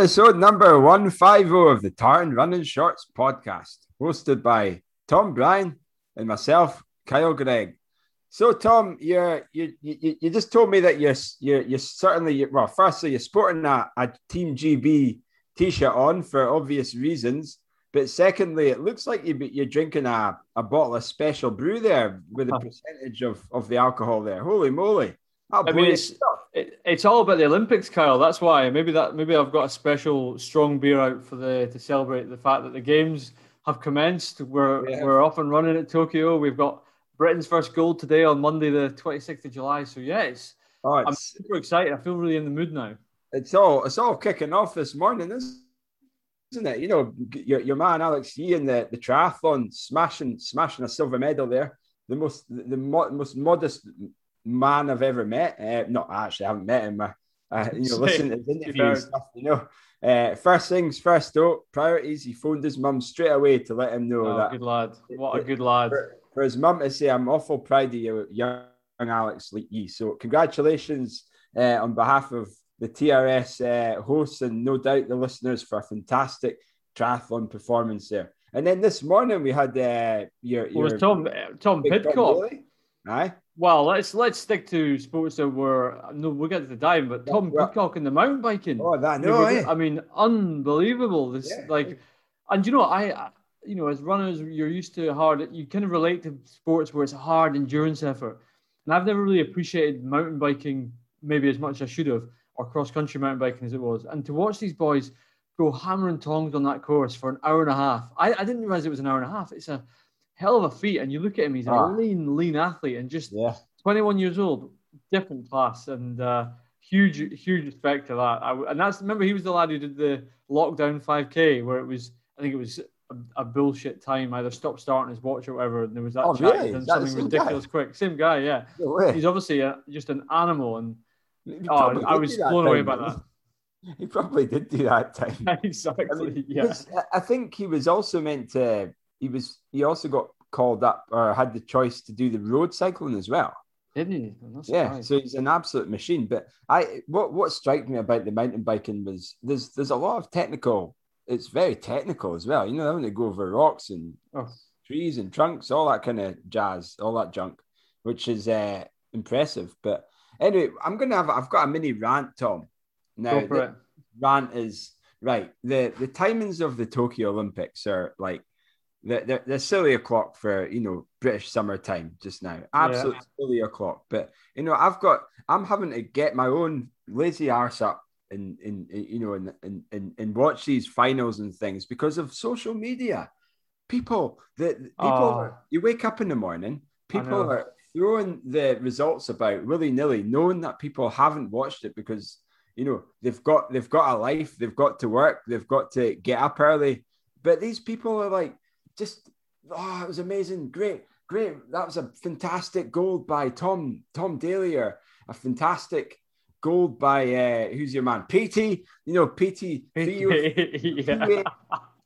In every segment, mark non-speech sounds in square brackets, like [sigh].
Episode number 150 of the Tartan Running Shorts podcast, hosted by Tom Bryan and myself, Kyle Gregg. So, Tom, you're, you you you just told me that you're you're, you're certainly well. Firstly, you're sporting a, a Team GB t-shirt on for obvious reasons, but secondly, it looks like you, you're drinking a, a bottle of special brew there with a percentage of, of the alcohol there. Holy moly! Oh, I mean, it's it, it's all about the Olympics, Kyle. That's why maybe that maybe I've got a special strong beer out for the to celebrate the fact that the games have commenced. We're yeah. we're off and running at Tokyo. We've got Britain's first gold today on Monday, the 26th of July. So yeah, it's, oh, I'm super excited. I feel really in the mood now. It's all it's all kicking off this morning, isn't it? You know, your, your man Alex Yee in the, the triathlon smashing smashing a silver medal there. The most the, the most modest man I've ever met. Uh, not actually, I haven't met him. Uh [laughs] you know, listen to his interviews stuff. You know, uh, first things first. Though priorities. He phoned his mum straight away to let him know oh, that. Good lad. What a good lad for his mum to say, I'm awful proud of you, young Alex Yee. So, congratulations uh, on behalf of the TRS uh, hosts and no doubt the listeners for a fantastic triathlon performance there. And then this morning we had uh, your, your well, Tom Tom Pidcock. Aye. Well, let's let's stick to sports that were no, we'll get to the diving, but Tom yeah, Pidcock in the mountain biking. Oh, that no, eh? I mean, unbelievable. This yeah. like, and you know, I you know, as runners, you're used to hard. You kind of relate to sports where it's hard endurance effort. And I've never really appreciated mountain biking maybe as much as I should have, or cross country mountain biking as it was. And to watch these boys go hammer and tongs on that course for an hour and a half, I, I didn't realize it was an hour and a half. It's a hell of a feat. And you look at him, he's a ah. lean, lean athlete and just yeah. 21 years old, different class. And uh, huge, huge respect to that. I, and that's, remember, he was the lad who did the lockdown 5K where it was, I think it was a, a, bullshit time, either stop starting his watch or whatever. And there was that oh, chat really? and something ridiculous guy? quick. Same guy, yeah. No He's obviously a, just an animal, and oh, I was blown away by that. [laughs] He probably did do that time. [laughs] exactly. I mean, yeah. I think he was also meant to. He was. He also got called up or had the choice to do the road cycling as well. Didn't he? Yeah, so he's an absolute machine. But I, what what struck me about the mountain biking was there's there's a lot of technical it's very technical as well. You know, having to go over rocks and oh. trees and trunks, all that kind of jazz, all that junk, which is uh, impressive. But anyway, I'm gonna have I've got a mini rant, Tom. Now, the rant is right. The the timings of the Tokyo Olympics are like they're, they're, they're silly o'clock for you know British summertime just now. Absolutely yeah. silly o'clock. But you know, I've got I'm having to get my own lazy arse up and, and, you know and, and and watch these finals and things because of social media. People that people oh. you wake up in the morning, people are throwing the results about willy nilly, knowing that people haven't watched it because you know they've got they've got a life, they've got to work, they've got to get up early. But these people are like, just oh, it was amazing, great, great. That was a fantastic goal by Tom Tom Daley, or a fantastic gold by uh, who's your man? Peaty. You know, Peaty. [laughs] yeah.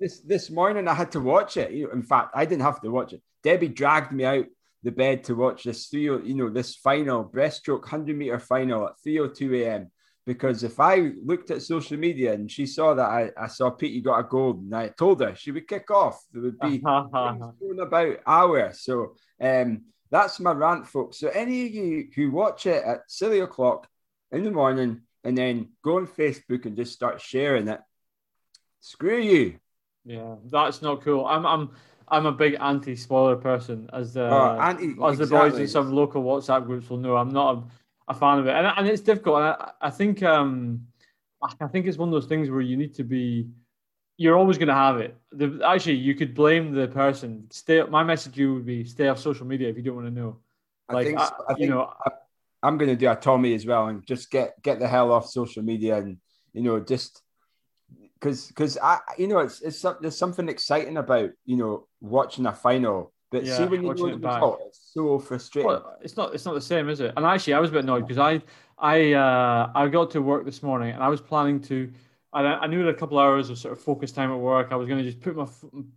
This this morning I had to watch it. In fact, I didn't have to watch it. Debbie dragged me out the bed to watch this three, you know, this final breaststroke hundred meter final at three o two a.m. Because if I looked at social media and she saw that I, I saw you got a gold and I told her she would kick off, there would be [laughs] going about hours. So um, that's my rant, folks. So any of you who watch it at silly o'clock in the morning and then go on Facebook and just start sharing it. Screw you. Yeah, that's not cool. I'm I'm I'm a big anti-spoiler person, as the oh, anti, as the boys in some local WhatsApp groups will know. I'm not a, a fan of it, and, and it's difficult. And I, I think um I think it's one of those things where you need to be. You're always going to have it. The, actually, you could blame the person. Stay. My message to you would be: stay off social media if you don't want to know. Like, I think, I, I think, you know, I'm going to do a Tommy as well and just get get the hell off social media and you know just because because I you know it's it's there's something exciting about you know watching a final. But yeah, see when you the result, it's so frustrating. Well, it's not it's not the same, is it? And actually, I was a bit annoyed because I I uh, I got to work this morning and I was planning to. I, I knew a couple hours of sort of focus time at work. I was going to just put my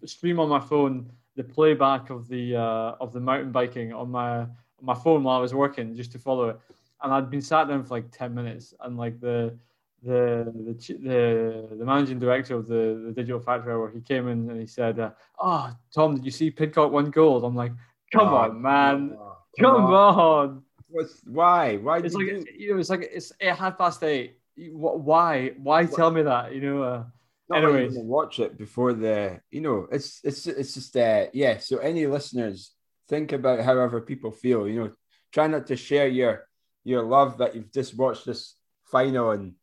stream on my phone the playback of the uh, of the mountain biking on my my phone while I was working just to follow it. And I'd been sat down for like 10 minutes and like the the the the, the managing director of the, the digital factory where he came in and he said, uh, "Oh, Tom, did you see Pidcock won gold?" I'm like, "Come oh, on, man, oh, come, come on. on." What's why? Why? It's like you, you know, it's like it's at half past eight. Why? Why what? tell me that? You know. Uh, not anyways, watch it before the. You know, it's it's it's just uh yeah. So any listeners, think about however people feel. You know, try not to share your your love that you've just watched this final and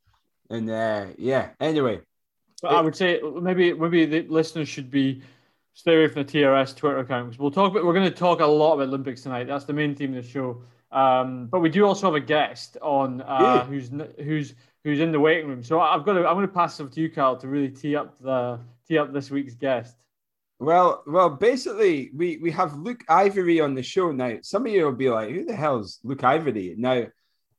and uh, yeah. Anyway, but it, I would say maybe maybe the listeners should be stay away from the TRS Twitter account because we'll talk about we're going to talk a lot about Olympics tonight. That's the main theme of the show. Um, but we do also have a guest on uh, yeah. who's who's who's in the waiting room. So I've got to I'm going to pass it to you, Carl, to really tee up the tee up this week's guest. Well, well, basically, we we have Luke Ivory on the show now. Some of you will be like, "Who the hell's Luke Ivory?" Now,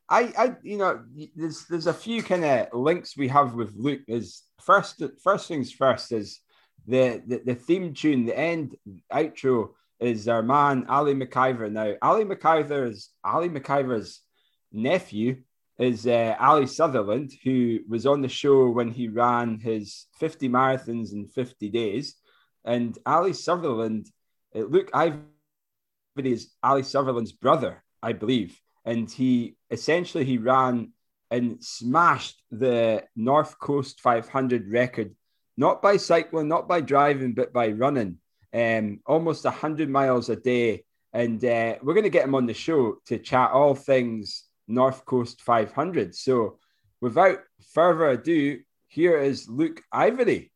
I, I, you know, there's there's a few kind of links we have with Luke. Is first first things first is the, the the theme tune, the end outro is our man Ali McIver. Now, Ali McIver's Ali McIver's nephew is uh, Ali Sutherland, who was on the show when he ran his 50 marathons in 50 days. And Ali Sutherland, uh, Luke Ivory is Ali Sutherland's brother, I believe and he essentially he ran and smashed the North Coast 500 record, not by cycling, not by driving, but by running, um, almost 100 miles a day. And uh, we're going to get him on the show to chat all things North Coast 500. So, without further ado, here is Luke Ivory.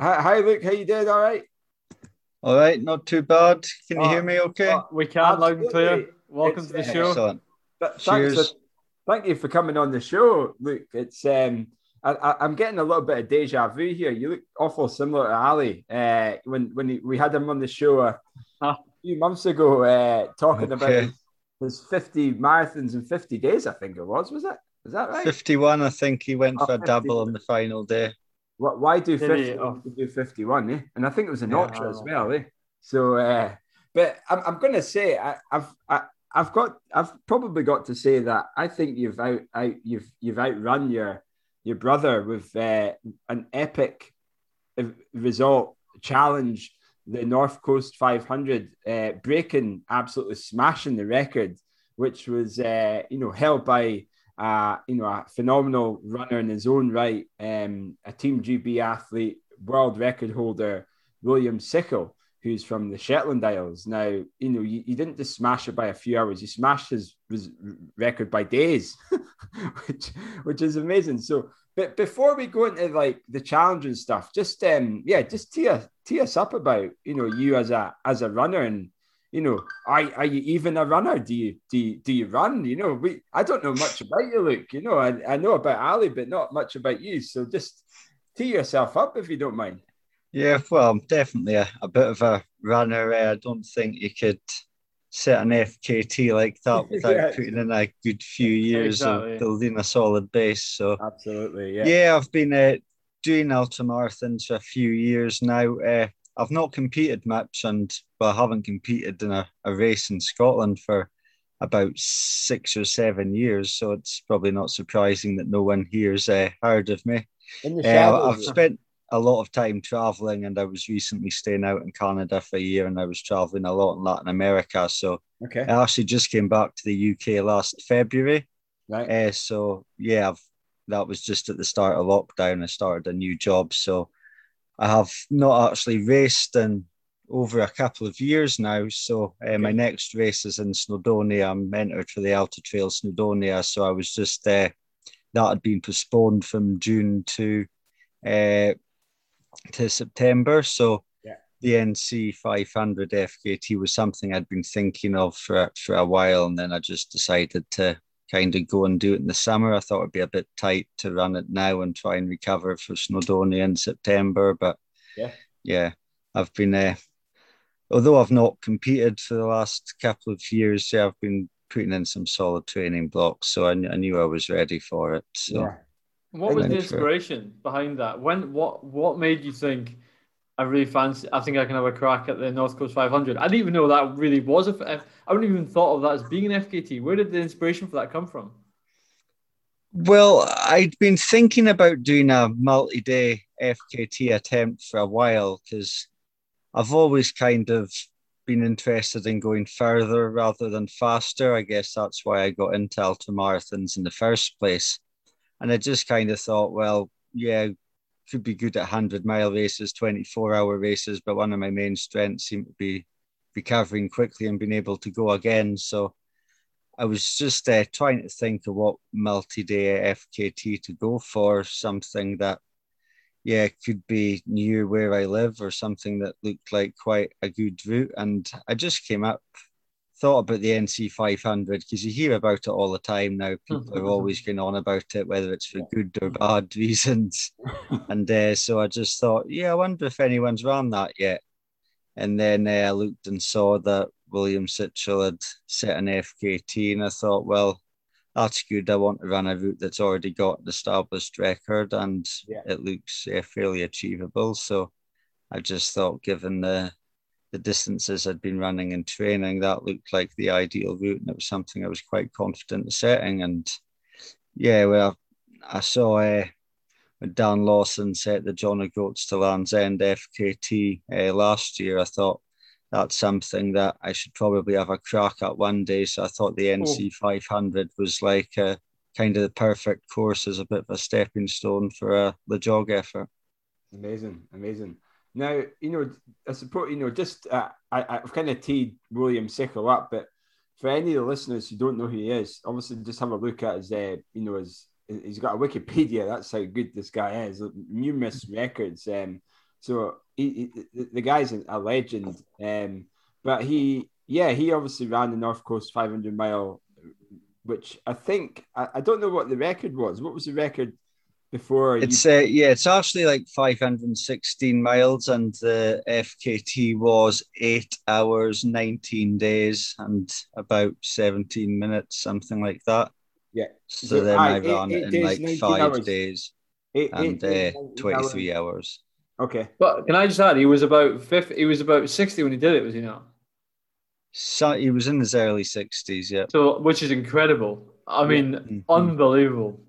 Hi, hi, Luke. How you doing? All right. All right, not too bad. Can you oh, hear me? Okay. Oh, we can Absolutely. loud and clear. Welcome it's, to the show. Excellent. Cheers. For, thank you for coming on the show, Luke. It's um, I, am getting a little bit of deja vu here. You look awful similar to Ali uh, when when we had him on the show a, a few months ago, uh, talking okay. about his 50 marathons in 50 days. I think it was. Was it? Is that right? 51. I think he went oh, for a double on the final day. Why do 50 oh. do 51, eh? And I think it was an yeah, ultra as well, eh? So, uh, but I'm, I'm going to say I, I've I, I've got I've probably got to say that I think you've out, out you've you've outrun your your brother with uh, an epic result challenge the North Coast 500 uh, breaking absolutely smashing the record which was uh, you know held by uh, you know, a phenomenal runner in his own right, um, a Team GB athlete, world record holder, William Sichel, who's from the Shetland Isles. Now, you know, you, you didn't just smash it by a few hours, you smashed his, his record by days, [laughs] which which is amazing. So, but before we go into like the challenge and stuff, just um, yeah, just tee us, tee us up about you know you as a as a runner and you know, are, are you even a runner? Do you do you, do you run? You know, we I don't know much about you, Luke. You know, I, I know about Ali, but not much about you. So just tee yourself up if you don't mind. Yeah, well, I'm definitely a, a bit of a runner. I don't think you could set an FKT like that [laughs] without yeah. putting in a good few years exactly. of building a solid base. So absolutely, yeah. Yeah, I've been uh, doing ultra marathons for a few years now. Uh, I've not competed much, and well, I haven't competed in a, a race in Scotland for about six or seven years. So it's probably not surprising that no one here's uh, heard of me. Uh, I've spent a lot of time traveling, and I was recently staying out in Canada for a year, and I was traveling a lot in Latin America. So okay. I actually just came back to the UK last February. Right. Uh, so yeah, I've, that was just at the start of lockdown. I started a new job, so I have not actually raced in over a couple of years now. So uh, my next race is in Snowdonia. I'm entered for the Ultra Trail Snowdonia. So I was just uh, that had been postponed from June to uh, to September. So yeah. the NC 500 FKT was something I'd been thinking of for for a while, and then I just decided to kind of go and do it in the summer. I thought it'd be a bit tight to run it now and try and recover for Snowdonia in September. But yeah, yeah, I've been, uh, although I've not competed for the last couple of years, yeah, I've been putting in some solid training blocks. So I, I knew I was ready for it. So. Yeah. What was the inspiration behind that? When what what made you think I really fancy. I think I can have a crack at the North Coast 500. I didn't even know that really was a. I wouldn't even thought of that as being an FKT. Where did the inspiration for that come from? Well, I'd been thinking about doing a multi-day FKT attempt for a while because I've always kind of been interested in going further rather than faster. I guess that's why I got into ultramarathons in the first place. And I just kind of thought, well, yeah, could be good at 100 mile races, 24 hour races, but one of my main strengths seemed to be recovering quickly and being able to go again. So I was just uh, trying to think of what multi day FKT to go for, something that, yeah, could be near where I live or something that looked like quite a good route. And I just came up thought about the NC 500 because you hear about it all the time now. People are mm-hmm. always going on about it, whether it's for good or bad [laughs] reasons. [laughs] and uh, so I just thought, yeah, I wonder if anyone's run that yet. And then uh, I looked and saw that William Sichel had set an FKT, and I thought, well, that's good. I want to run a route that's already got an established record, and yeah. it looks uh, fairly achievable. So I just thought, given the the distances I'd been running in training, that looked like the ideal route, and it was something I was quite confident in setting. And yeah, well, I saw uh, when Dan Lawson set the John O'Groats to Land's End FKT uh, last year. I thought that's something that I should probably have a crack at one day. So I thought the NC 500 was like a, kind of the perfect course as a bit of a stepping stone for a Lejog effort. Amazing, amazing. Now, you know, I suppose, you know, just uh, I, I've kind of teed William Sichel up, but for any of the listeners who don't know who he is, obviously just have a look at his, uh, you know, his, he's got a Wikipedia. That's how good this guy is. Numerous records. Um, so he, he, the guy's a legend. Um, but he, yeah, he obviously ran the North Coast 500 mile, which I think I, I don't know what the record was. What was the record before it's you... uh, yeah it's actually like 516 miles and the fkt was eight hours 19 days and about 17 minutes something like that yeah so, so then i, ran it in days, like five hours. days eight, and eight uh, 23 hours. hours. okay but can i just add he was about 50 he was about 60 when he did it was he not so he was in his early 60s yeah so which is incredible i mean mm-hmm. unbelievable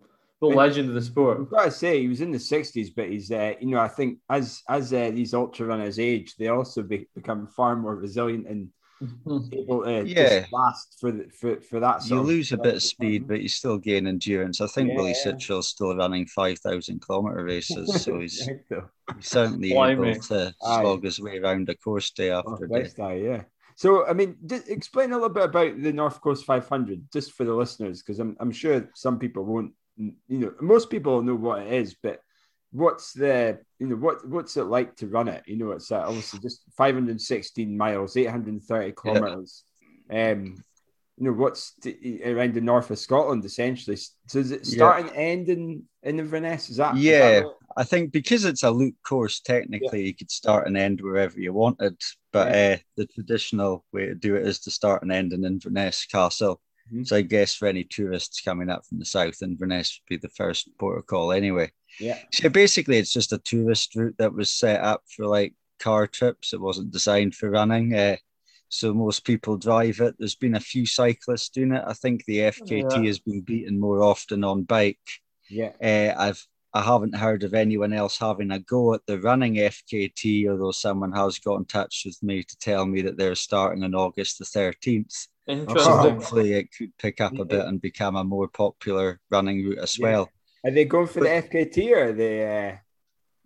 the legend of the sport. I've got to say, he was in the '60s, but he's, uh, you know, I think as as uh, these ultra runners age, they also be, become far more resilient and mm-hmm. able to yeah. last for the, for for that. you lose a bit of speed, but you still gain endurance. I think yeah. Willie Sichel's still running five thousand kilometer races, so [laughs] he's, he's certainly able to slog his way around a course day after oh, day. yeah. So, I mean, explain a little bit about the North Coast 500, just for the listeners, because I'm, I'm sure some people won't you know, most people know what it is, but what's the you know what what's it like to run it? You know, it's uh, obviously just 516 miles, 830 kilometers. Yeah. Um, you know, what's the, around the north of Scotland essentially. So does it start yeah. and end in in Inverness? Is that yeah? Is that I think because it's a loop course, technically yeah. you could start and end wherever you wanted. But yeah. uh, the traditional way to do it is to start and end in Inverness Castle. Mm-hmm. So I guess for any tourists coming up from the south, Inverness would be the first port of call anyway. Yeah. So basically, it's just a tourist route that was set up for like car trips. It wasn't designed for running. Uh, so most people drive it. There's been a few cyclists doing it. I think the FKT yeah. has been beaten more often on bike. Yeah. Uh, I've I haven't heard of anyone else having a go at the running FKT, although someone has got in touch with me to tell me that they're starting on August the 13th. Interesting. So hopefully it could pick up a bit and become a more popular running route as yeah. well. Are they going for but, the FKT or are they? Uh...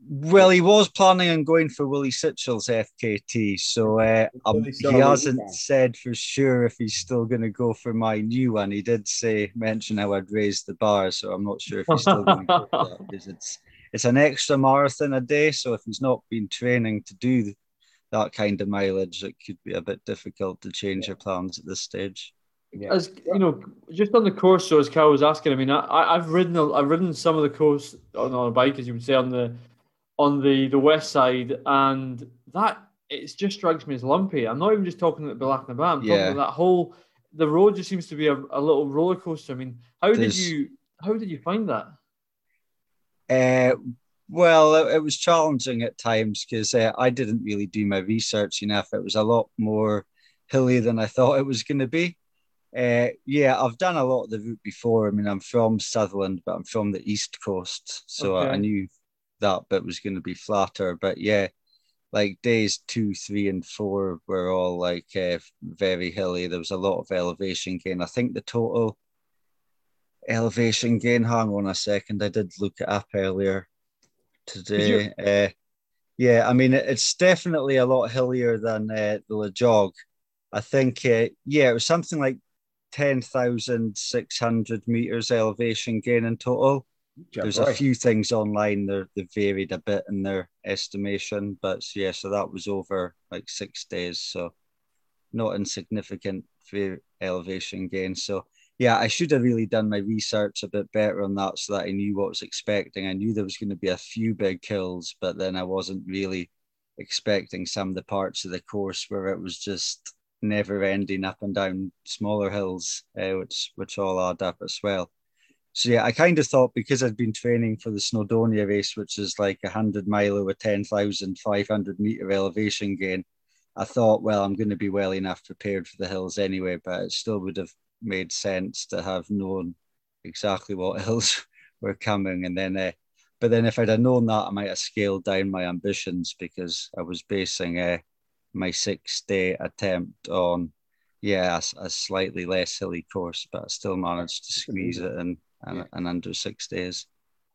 Well, he was planning on going for Willie Sichel's FKT, so uh, um, he hasn't said for sure if he's still going to go for my new one. He did say mention how I'd raised the bar, so I'm not sure if he's still going to go for that because it's it's an extra marathon a day. So if he's not been training to do that kind of mileage, it could be a bit difficult to change your plans at this stage. Yeah. As you know, just on the course, so as Cal was asking, I mean, I, I've ridden, I've ridden some of the course on, on a bike, as you would say, on the on the the west side, and that it just strikes me as lumpy. I'm not even just talking about Bealach I'm yeah. talking about that whole. The road just seems to be a, a little roller coaster. I mean, how There's, did you how did you find that? Uh, Well, it, it was challenging at times because uh, I didn't really do my research enough. It was a lot more hilly than I thought it was going to be. Uh, yeah, I've done a lot of the route before. I mean, I'm from Sutherland, but I'm from the East Coast, so okay. I knew that bit was going to be flatter. But yeah, like days two, three, and four were all like uh, very hilly. There was a lot of elevation gain. I think the total elevation gain. Hang on a second, I did look it up earlier today. Uh, yeah, I mean, it's definitely a lot hillier than uh, the Lejog. I think, uh, yeah, it was something like 10,600 meters elevation gain in total. There's a few things online that they varied a bit in their estimation, but yeah, so that was over like six days, so not insignificant elevation gain. So yeah, I should have really done my research a bit better on that so that I knew what was expecting. I knew there was going to be a few big hills, but then I wasn't really expecting some of the parts of the course where it was just never ending up and down smaller hills, uh, which which all add up as well. So yeah, I kind of thought because I'd been training for the Snowdonia race, which is like a hundred mile over ten thousand five hundred meter elevation gain, I thought, well, I'm going to be well enough prepared for the hills anyway. But it still would have made sense to have known exactly what [laughs] hills were coming, and then. Uh, but then, if I'd have known that, I might have scaled down my ambitions because I was basing uh, my six day attempt on, yeah, a, a, slightly less hilly course, but I still managed to squeeze it in, in, yeah. in under six days.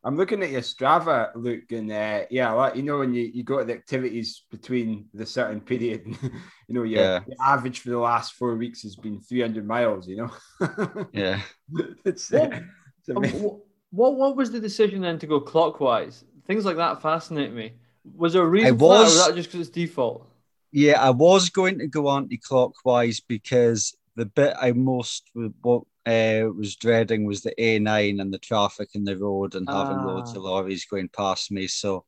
I'm looking at your Strava, Luke, and uh, yeah, like, you know, when you, you go to the activities between the certain period, [laughs] you know, your, yeah. average for the last four weeks has been 300 miles, you know? [laughs] yeah. it's, uh, it's what, what was the decision then to go clockwise? Things like that fascinate me. Was there a reason I was, for that, or was that just because it's default? Yeah, I was going to go anti-clockwise because the bit I most what uh, was dreading was the A9 and the traffic in the road and having ah. loads of lorries going past me. So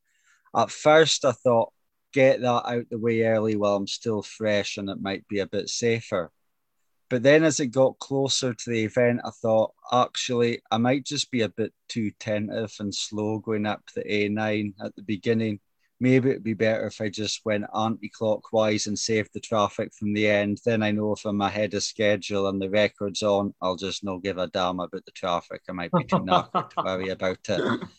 at first I thought get that out the way early while I'm still fresh and it might be a bit safer. But then as it got closer to the event, I thought actually I might just be a bit too tentative and slow going up the A9 at the beginning maybe it'd be better if I just went anti-clockwise and saved the traffic from the end. Then I know if I'm ahead of schedule and the record's on, I'll just not give a damn about the traffic. I might be too knackered to worry about it. [laughs]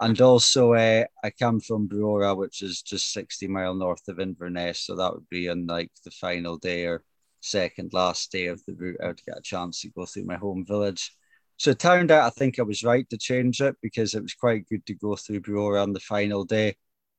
And also, uh, I come from Brora, which is just 60 mile north of Inverness, so that would be on like the final day or second last day of the route. I would get a chance to go through my home village. So it turned out I think I was right to change it because it was quite good to go through Brora on the final day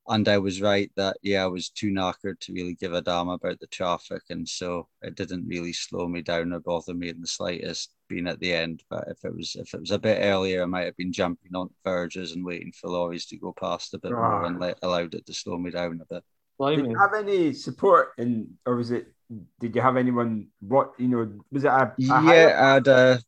and I was right that yeah, I was too knackered to really give a damn about the traffic, and so it didn't really slow me down or bother me in the slightest being at the end. But if it was if it was a bit earlier, I might have been jumping on verges and waiting for lorries to go past a bit ah. more and let, allowed it to slow me down a bit. Did you have any support in, or was it? Did you have anyone? What you know? Was it a, a yeah? I had a,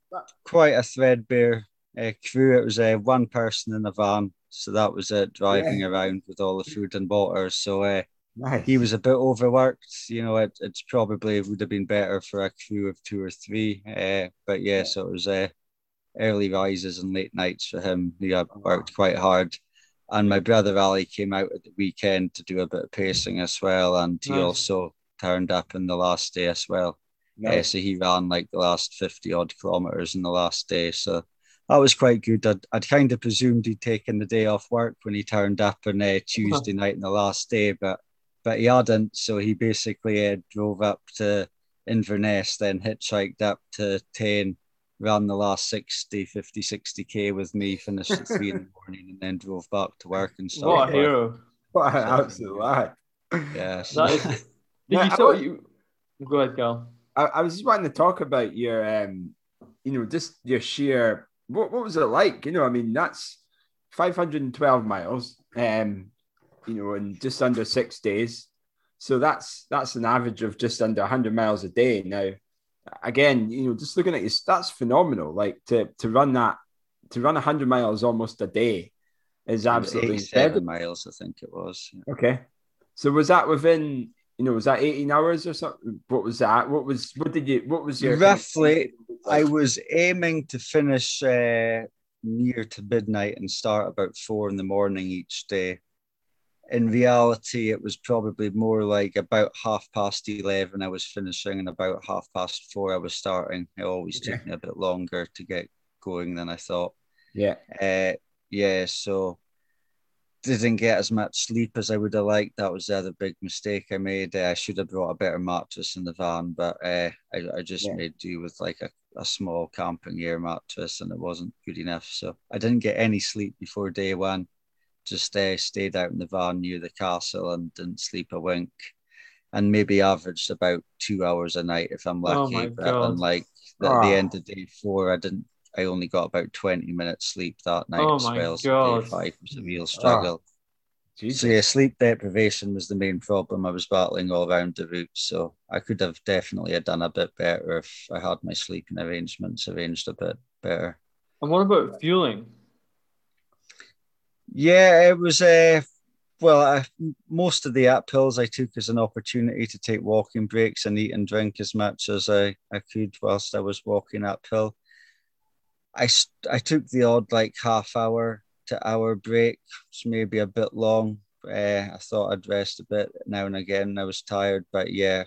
quite a threadbare uh, crew. It was uh, one person in the van so that was it, driving yeah. around with all the food and water. So uh, nice. he was a bit overworked. You know, it, it's probably it would have been better for a crew of two or three. Uh, but yeah, so it was uh, early rises and late nights for him. He had worked quite hard. And my brother Ali came out at the weekend to do a bit of pacing as well. And he nice. also turned up in the last day as well. Nice. Uh, so he ran like the last 50 odd kilometers in the last day. So that was quite good. I'd, I'd kind of presumed he'd taken the day off work when he turned up on [laughs] uh, Tuesday night in the last day, but but he hadn't. So he basically uh, drove up to Inverness, then hitchhiked up to Tain, ran the last 60, 50, 60k with me, finished at three in the [laughs] morning, and then drove back to work and stuff. What a hero! [laughs] What an absolute lad! Yeah. So. Is, did you, so, you go ahead, Gal. I, I was just wanting to talk about your, um, you know, just your sheer what, what was it like? You know, I mean, that's 512 miles, um, you know, in just under six days. So that's that's an average of just under 100 miles a day. Now, again, you know, just looking at you, that's phenomenal. Like to to run that, to run 100 miles almost a day is absolutely seven miles. I think it was. Okay, so was that within? You know, was that 18 hours or something? What was that? What was what did you what was your roughly I was aiming to finish uh, near to midnight and start about four in the morning each day. In reality, it was probably more like about half past 11 I was finishing and about half past four I was starting. It always took me a bit longer to get going than I thought. Yeah. Uh, yeah, so didn't get as much sleep as I would have liked. That was the other big mistake I made. Uh, I should have brought a better mattress in the van, but uh, I, I just yeah. made do with like a, a small camping air mattress and it wasn't good enough. So I didn't get any sleep before day one. Just uh, stayed out in the van near the castle and didn't sleep a wink. And maybe averaged about two hours a night if I'm oh lucky. Oh but God. like at the end of day four, I didn't I only got about 20 minutes sleep that night. Oh my well, God. Day five was a real struggle. Oh, so yeah, sleep deprivation was the main problem I was battling all around the route. So I could have definitely have done a bit better if I had my sleeping arrangements arranged a bit better. And what about fueling? Yeah, it was a uh, well. I, most of the uphills I took as an opportunity to take walking breaks and eat and drink as much as I, I could whilst I was walking uphill. I, I took the odd like half hour to hour break, which maybe a bit long. Uh, I thought I'd rest a bit now and again. I was tired, but yeah,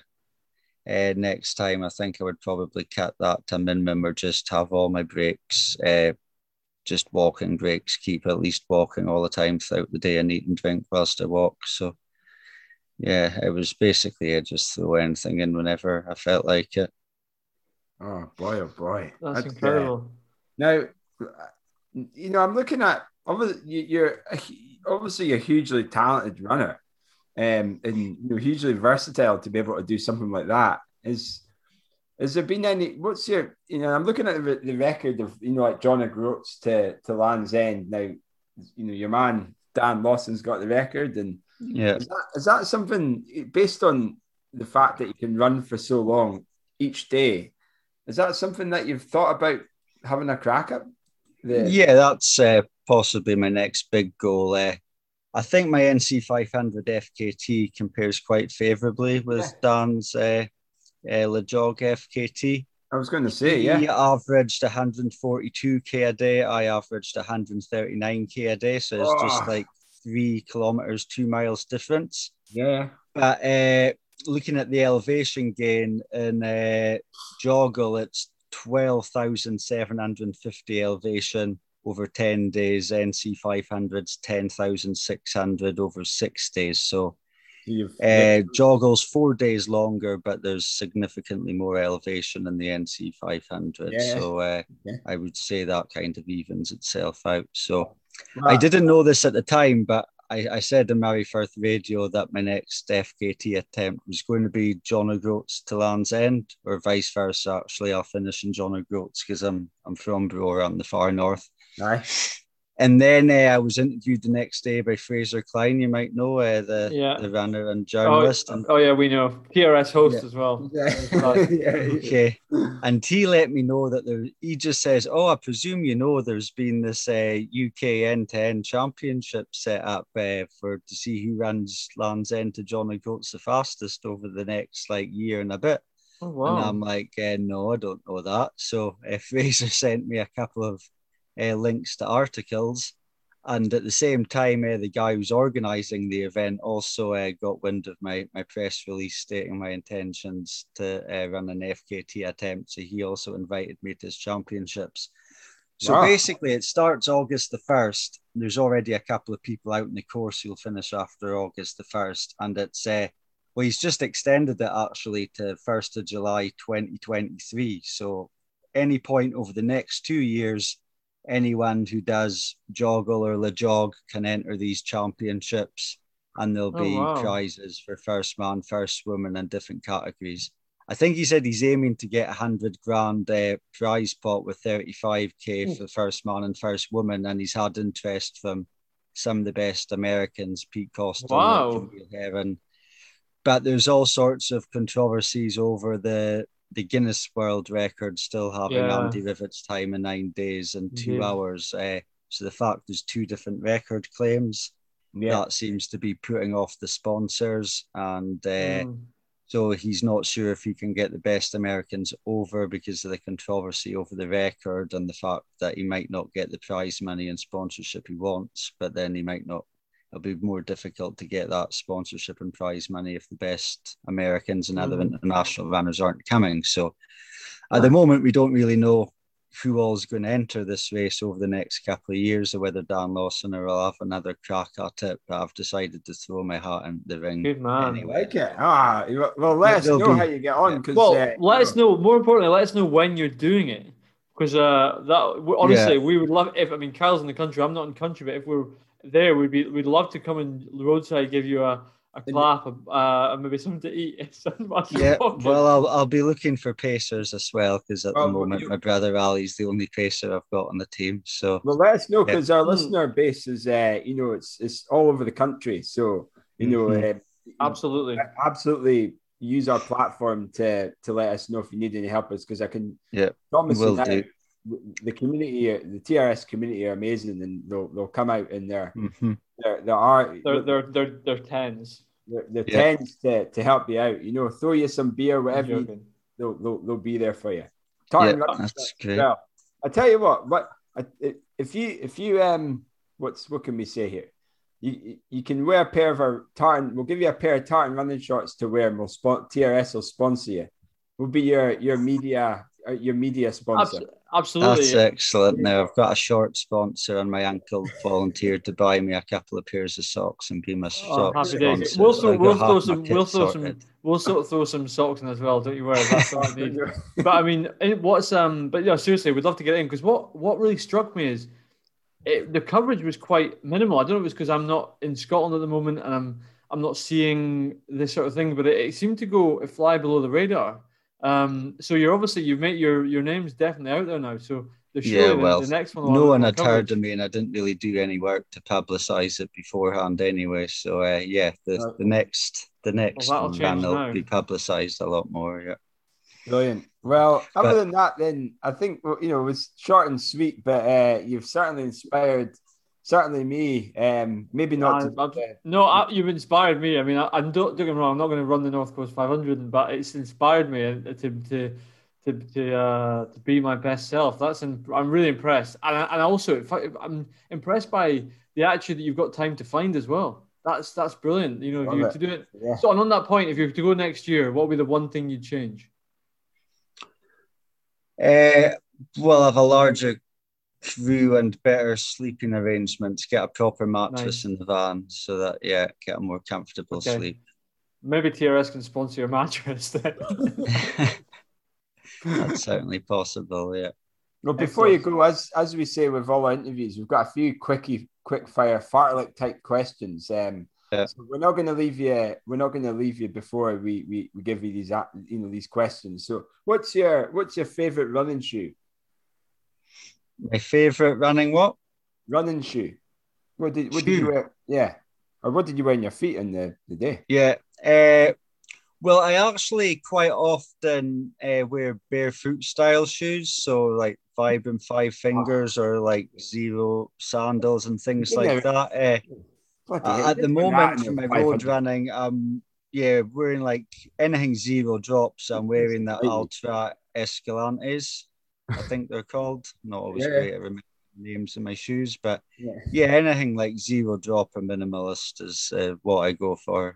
uh, next time I think I would probably cut that to minimum or just have all my breaks, uh, just walking breaks, keep at least walking all the time throughout the day and eat and drink whilst I walk. So yeah, it was basically I just throw anything in whenever I felt like it. Oh boy, oh boy. That's, That's incredible. Now, you know, I'm looking at obviously you're obviously a hugely talented runner, um, and you're hugely versatile to be able to do something like that. Is has there been any? What's your? You know, I'm looking at the, the record of you know like John O'Groats to to Land's End. Now, you know your man Dan Lawson's got the record, and yeah, is that, is that something based on the fact that you can run for so long each day? Is that something that you've thought about having a crack at? The... Yeah, that's uh, possibly my next big goal. Uh, I think my NC 500 FKT compares quite favourably with yeah. Dan's uh, uh, FKT. I was going to say, yeah. He averaged 142k a day. I averaged 139k a day. So it's oh. just like three kilometers, two miles difference. Yeah. But uh, looking at the elevation gain in uh, JOGLE, it's 12,750 elevation over 10 days. NC 500's 10,600 over six days. So uh, JOGLE's four days longer, but there's significantly more elevation in the NC 500. Yeah. So uh, yeah. I would say that kind of evens itself out. So I didn't know this at the time, but I, I said in Moray Firth Radio that my next FKT attempt was going to be John O'Groats to Land's End, or vice versa. Actually, I'll finish in John O'Groats because I'm I'm from Brora on the far north. Aye. And then uh, I was interviewed the next day by Fraser Clyne. You might know uh, the yeah. the runner and journalist. Oh, and, oh yeah, we know TRS host yeah. as well. [laughs] Yeah. okay, and he let me know that there. He just says, "Oh, I presume you know there's been this uh, UK end to end championship set up uh, for to see who runs Land's End to John O'Groats the fastest over the next like year and a bit." Oh, wow. And I'm like, uh, no, I don't know that. So uh, [laughs] Fraser sent me a couple of uh, links to articles. And at the same time, uh, the guy who's organising the event also uh, got wind of my, my press release stating my intentions to uh, run an FKT attempt. So he also invited me to his championships. So wow. basically, it starts August the 1st. There's already a couple of people out in the course who'll finish after August the 1st. And it's, uh, well, he's just extended it actually to 1st of July 2023. So any point over the next two years, anyone who does JOGLE or Lejog can enter these championships and there'll oh, be wow. prizes for first man, first woman, and different categories. I think he said he's aiming to get a hundred grand uh, prize pot with 35k mm. for first man and first woman, and he's had interest from some of the best Americans, Pete Costa, wow. Herron. But there's all sorts of controversies over the the Guinness World Record still having yeah. Andy Rivett's time in nine days and 2 mm-hmm. hours. Uh, so the fact there's two different record claims, yeah. that seems to be putting off the sponsors. And uh, mm. So he's not sure if he can get the best Americans over because of the controversy over the record and the fact that he might not get the prize money and sponsorship he wants, but then he might not. It'll be more difficult to get that sponsorship and prize money if the best Americans and other mm-hmm. international runners aren't coming. So at the moment, we don't really know who all is going to enter this race over the next couple of years or whether Dan Lawson or I'll have another crack at it. But I've decided to throw my hat in the ring. Good man. Anyway. Like it. Ah, well, let us know be, how you get on. Cause, well, uh, let us know. More importantly, let us know when you're doing it. Because uh, that honestly, yeah. we would love if I mean Kyle's in the country. I'm not in the country, but if we're there, we'd be we'd love to come and roadside give you a a clap, uh, and maybe something to eat. [laughs] yeah, well, I'll, I'll be looking for pacers as well because at well, the moment you... my brother Ali's the only pacer I've got on the team. So well, let us know because yeah. our listener base is, uh, you know, it's it's all over the country. So you know, mm-hmm. uh, absolutely, absolutely use our platform to to let us know if you need any help us because I can yeah promise you that the community, the TRS community are amazing, and they'll they'll come out in there. Mm-hmm. There, there are they're they're they're, they're tens. They're, they're yeah. tens to, to help you out. You know, throw you some beer, whatever. You, they'll, they'll they'll be there for you. yeah, that's great. Well, I tell you what, what if you if you um what's what can we say here? You, you can wear a pair of our tartan. We'll give you a pair of tartan running shorts to wear, and we'll spot TRS will sponsor you. We'll be your your media your media sponsor. Absolutely. That's excellent. Now I've got a short sponsor, and my uncle volunteered to buy me a couple of pairs of socks and be my oh, socks sponsor. We'll, so, we'll throw some. We'll throw some. We'll sort of throw some socks in as well. Don't you worry. That's what I need. [laughs] but I mean, what's um? But yeah, seriously, we'd love to get in because what what really struck me is. It, the coverage was quite minimal. I don't know if was because I'm not in Scotland at the moment and I'm I'm not seeing this sort of thing, but it, it seemed to go fly below the radar. Um, so you're obviously you've made your your name's definitely out there now. So yeah, well, the, next one. No one had heard of me, and I didn't really do any work to publicise it beforehand anyway. So uh, yeah, the, uh, the next the next well, one will be publicised a lot more. Yeah. Brilliant. Well, other but, than that, then I think you know it was short and sweet, but uh, you've certainly inspired certainly me. Um, maybe not. Uh, to, no, I, you've inspired me. I mean, I, I don't, don't get me wrong. I'm not going to run the North Coast 500, but it's inspired me uh, to to to to, uh, to be my best self. That's in, I'm really impressed, and and also I'm impressed by the attitude that you've got time to find as well. That's that's brilliant. You know, if you to do it. Yeah. So, and on that point, if you were to go next year, what would be the one thing you'd change? Uh, well, I have a larger crew and better sleeping arrangements. Get a proper mattress nice. in the van so that yeah, get a more comfortable okay. sleep. Maybe TRS can sponsor your [laughs] mattress then. [laughs] That's certainly possible. Yeah. Well, before you go, as as we say with all our interviews, we've got a few quickie, quick fire fartlek type questions. Um, yeah. So we're not going to leave you. We're not going to leave you before we, we we give you these you know these questions. So, what's your what's your favorite running shoe? My favorite running what? Running shoe. What did what shoe. did you wear? Yeah. Or what did you wear in your feet in the, the day? Yeah. Uh, well, I actually quite often uh, wear barefoot style shoes, so like Vibram Five Fingers or like Xero sandals and things yeah. like that. Uh, at the moment, for my road running, um, yeah, wearing like anything zero drops. I'm wearing the Altra Escalantes. I think they're called. Not always yeah. great at remembering names in my shoes, but yeah. yeah. anything like zero drop or minimalist is uh, what I go for.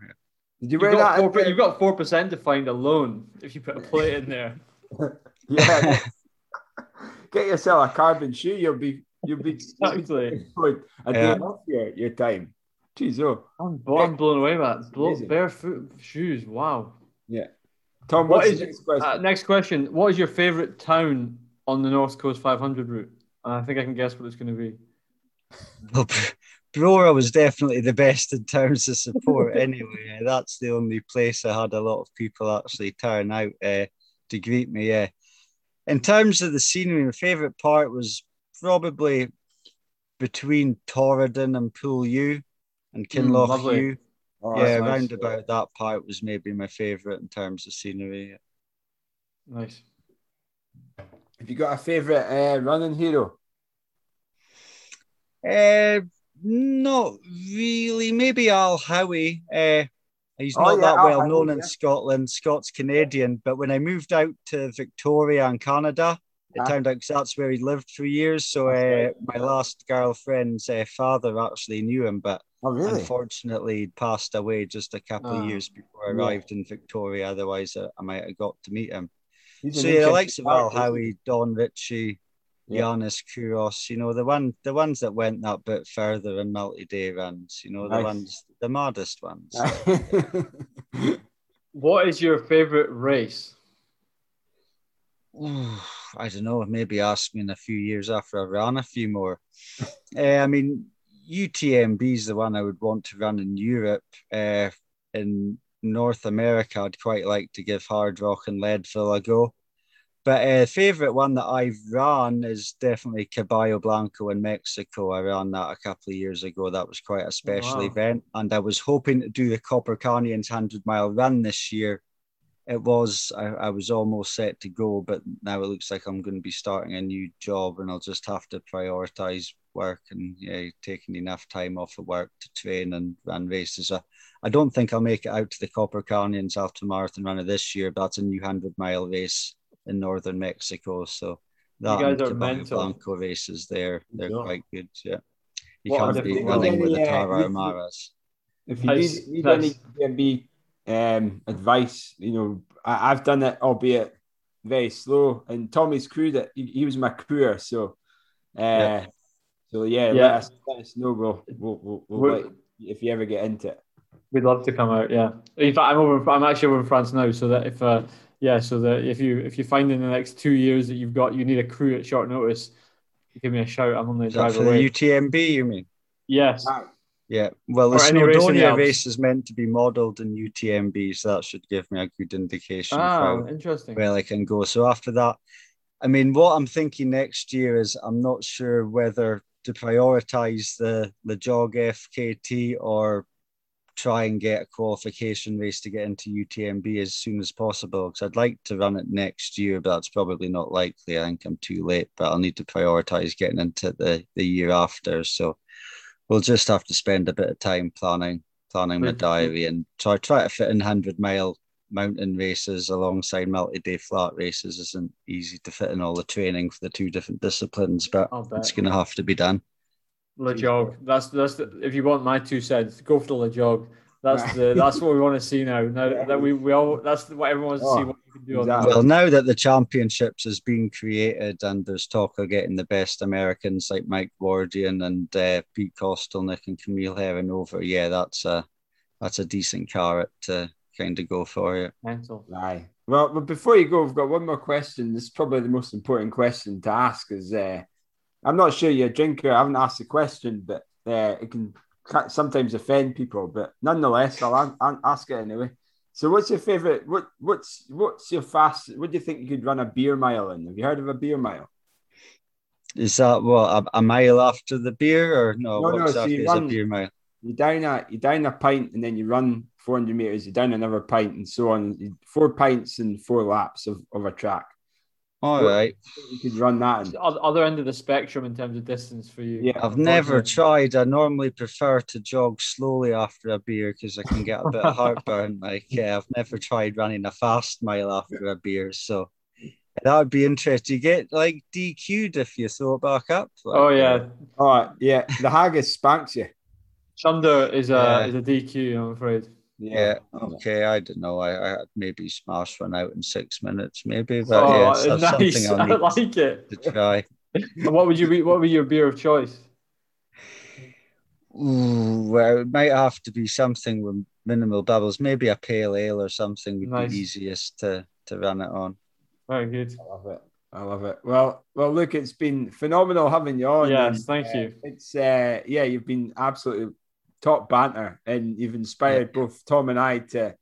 Did you wear you've that? Four, you've got four percent to find alone if you put a plate in there. [laughs] yeah. Get yourself a carbon shoe. You'll be you'll be exactly a day yeah. off your, your time. Jeez, oh. I'm, I'm blown away by that. Blow, barefoot shoes. Wow. Yeah. Tom, what is next question? Uh, next question? What is your favorite town on the North Coast 500 route. And I think I can guess what it's going to be. [laughs] Well, Brora was definitely the best in terms of support [laughs] anyway. That's the only place I had a lot of people actually turn out uh, to greet me. Yeah. In terms of the scenery, my favourite part was probably between Torridon and Poolewe and hmm, Kinloch mm, Oh, yeah, nice. about that part was maybe my favourite in terms of scenery. Nice. Have you got a favourite uh, running hero? Uh, not really. Maybe Al Howie. Uh, He's oh, not yeah, that well known in Scotland. Scots Canadian, but when I moved out to Victoria and Canada, it turned out that's where he lived for years. So uh, my last girlfriend's uh, father actually knew him, but oh, really? unfortunately he passed away just a couple oh. of years before I arrived yeah. in Victoria. Otherwise, I might have got to meet him. He's so yeah, the likes of Al Howie, Don Ritchie, yeah. Yiannis Kouros, you know, the one the ones that went that bit further in multi-day runs, you know, the nice. ones the maddest ones. [laughs] what is your favorite race? [sighs] I don't know, maybe ask me in a few years after I've run a few more. uh, [laughs] I mean, UTMB is the one I would want to run in Europe. Uh, in North America, I'd quite like to give Hard Rock and Leadville a go. But a uh, favorite one that I've run is definitely Caballo Blanco in Mexico. I ran that a couple of years ago. That was quite a special wow. event. And I was hoping to do the Copper Canyons 100 mile run this year. It was, I, I was almost set to go, but now it looks like I'm going to be starting a new job and I'll just have to prioritize work and yeah, taking enough time off of work to train and run races. I, I don't think I'll make it out to the Copper Canyons after marathon run of this year, but that's a new 100 mile race in northern Mexico. So that you guys are mental. Blanco races there, they're yeah. quite good. Yeah, you what can't be running with the Tarahumaras. If you need, need any UTMB um, advice, you know, I, have done it, albeit very slow. And Tommy's crew that he, he was my crewer, so uh, yeah. So yeah, yeah. Let, us, let us know, bro. We'll, we'll, we'll let, if you ever get into it. We'd love to come out. Yeah, in fact, I'm over. I'm actually over in France now, so that if uh, yeah, so that if you if you find in the next two years that you've got you need a crew at short notice, give me a shout. I'm on the drive for away. the UTMB, you mean? Yes. Yeah. Well, the Snowdonia race, race is meant to be modelled in UTMB, so that should give me a good indication. Ah, interesting. Where I can go. So after that, I mean, what I'm thinking next year is I'm not sure whether to prioritize the the jog FKT or try and get a qualification race to get into UTMB as soon as possible because I'd like to run it next year, but that's probably not likely. I think I'm too late, but I'll need to prioritize getting into the, the year after. So we'll just have to spend a bit of time planning planning my diary and try try to fit in hundred mile mountain races alongside multi-day flat races isn't easy to fit in all the training for the two different disciplines, but it's going to have to be done. Lejog. That's that's the, if you want my two cents, go for the Lejog. That's the [laughs] that's what we want to see now. Now that we, we all that's what everyone wants to see oh, what you can do. Exactly. Well, now that the championships has been created and there's talk of getting the best Americans like Mike Wardian and uh, Pete Kostelnik and Camille Herron over, yeah, that's a that's a decent carrot to kind of go for it. Mental. Aye. Well, but before you go, we've got one more question. This is probably the most important question to ask. Is uh, I'm not sure you're a drinker. I haven't asked the question, but uh, it can sometimes offend people. But nonetheless, I'll, I'll ask it anyway. So, what's your favorite? What what's what's your fast? What do you think you could run a beer mile in? Have you heard of a beer mile? Is that what a, a mile after the beer, or no? No, no. So you run, a beer mile? You down a you down a pint, and then you run 400 meters. you're down another pint, and so on. Four pints and four laps of, of a track. All right. You could run that. Other end of the spectrum in terms of distance for you. Yeah, I've never tried. I normally prefer to jog slowly after a beer because I can get a bit of [laughs] heartburn. Like, yeah, I've never tried running a fast mile after a beer. So that would be interesting. You get like DQ'd if you throw it back up. Like, oh yeah. all right, yeah. The haggis spanks you. Chunder is a yeah. is a DQ. I'm afraid. Yeah. Okay. I don't know. I, I maybe smash one out in six minutes, maybe. But oh, yeah, [laughs] nice. I like it. To try. what would you be? What would be your beer of choice? Ooh, well, it might have to be something with minimal bubbles. Maybe a pale ale or something would nice. be easiest to to run it on. Very good. I love it. I love it. Well, well, look, it's been phenomenal having you on. Yes, and, thank uh, you. It's uh, yeah, you've been absolutely top banter, and you've inspired both Tom and I to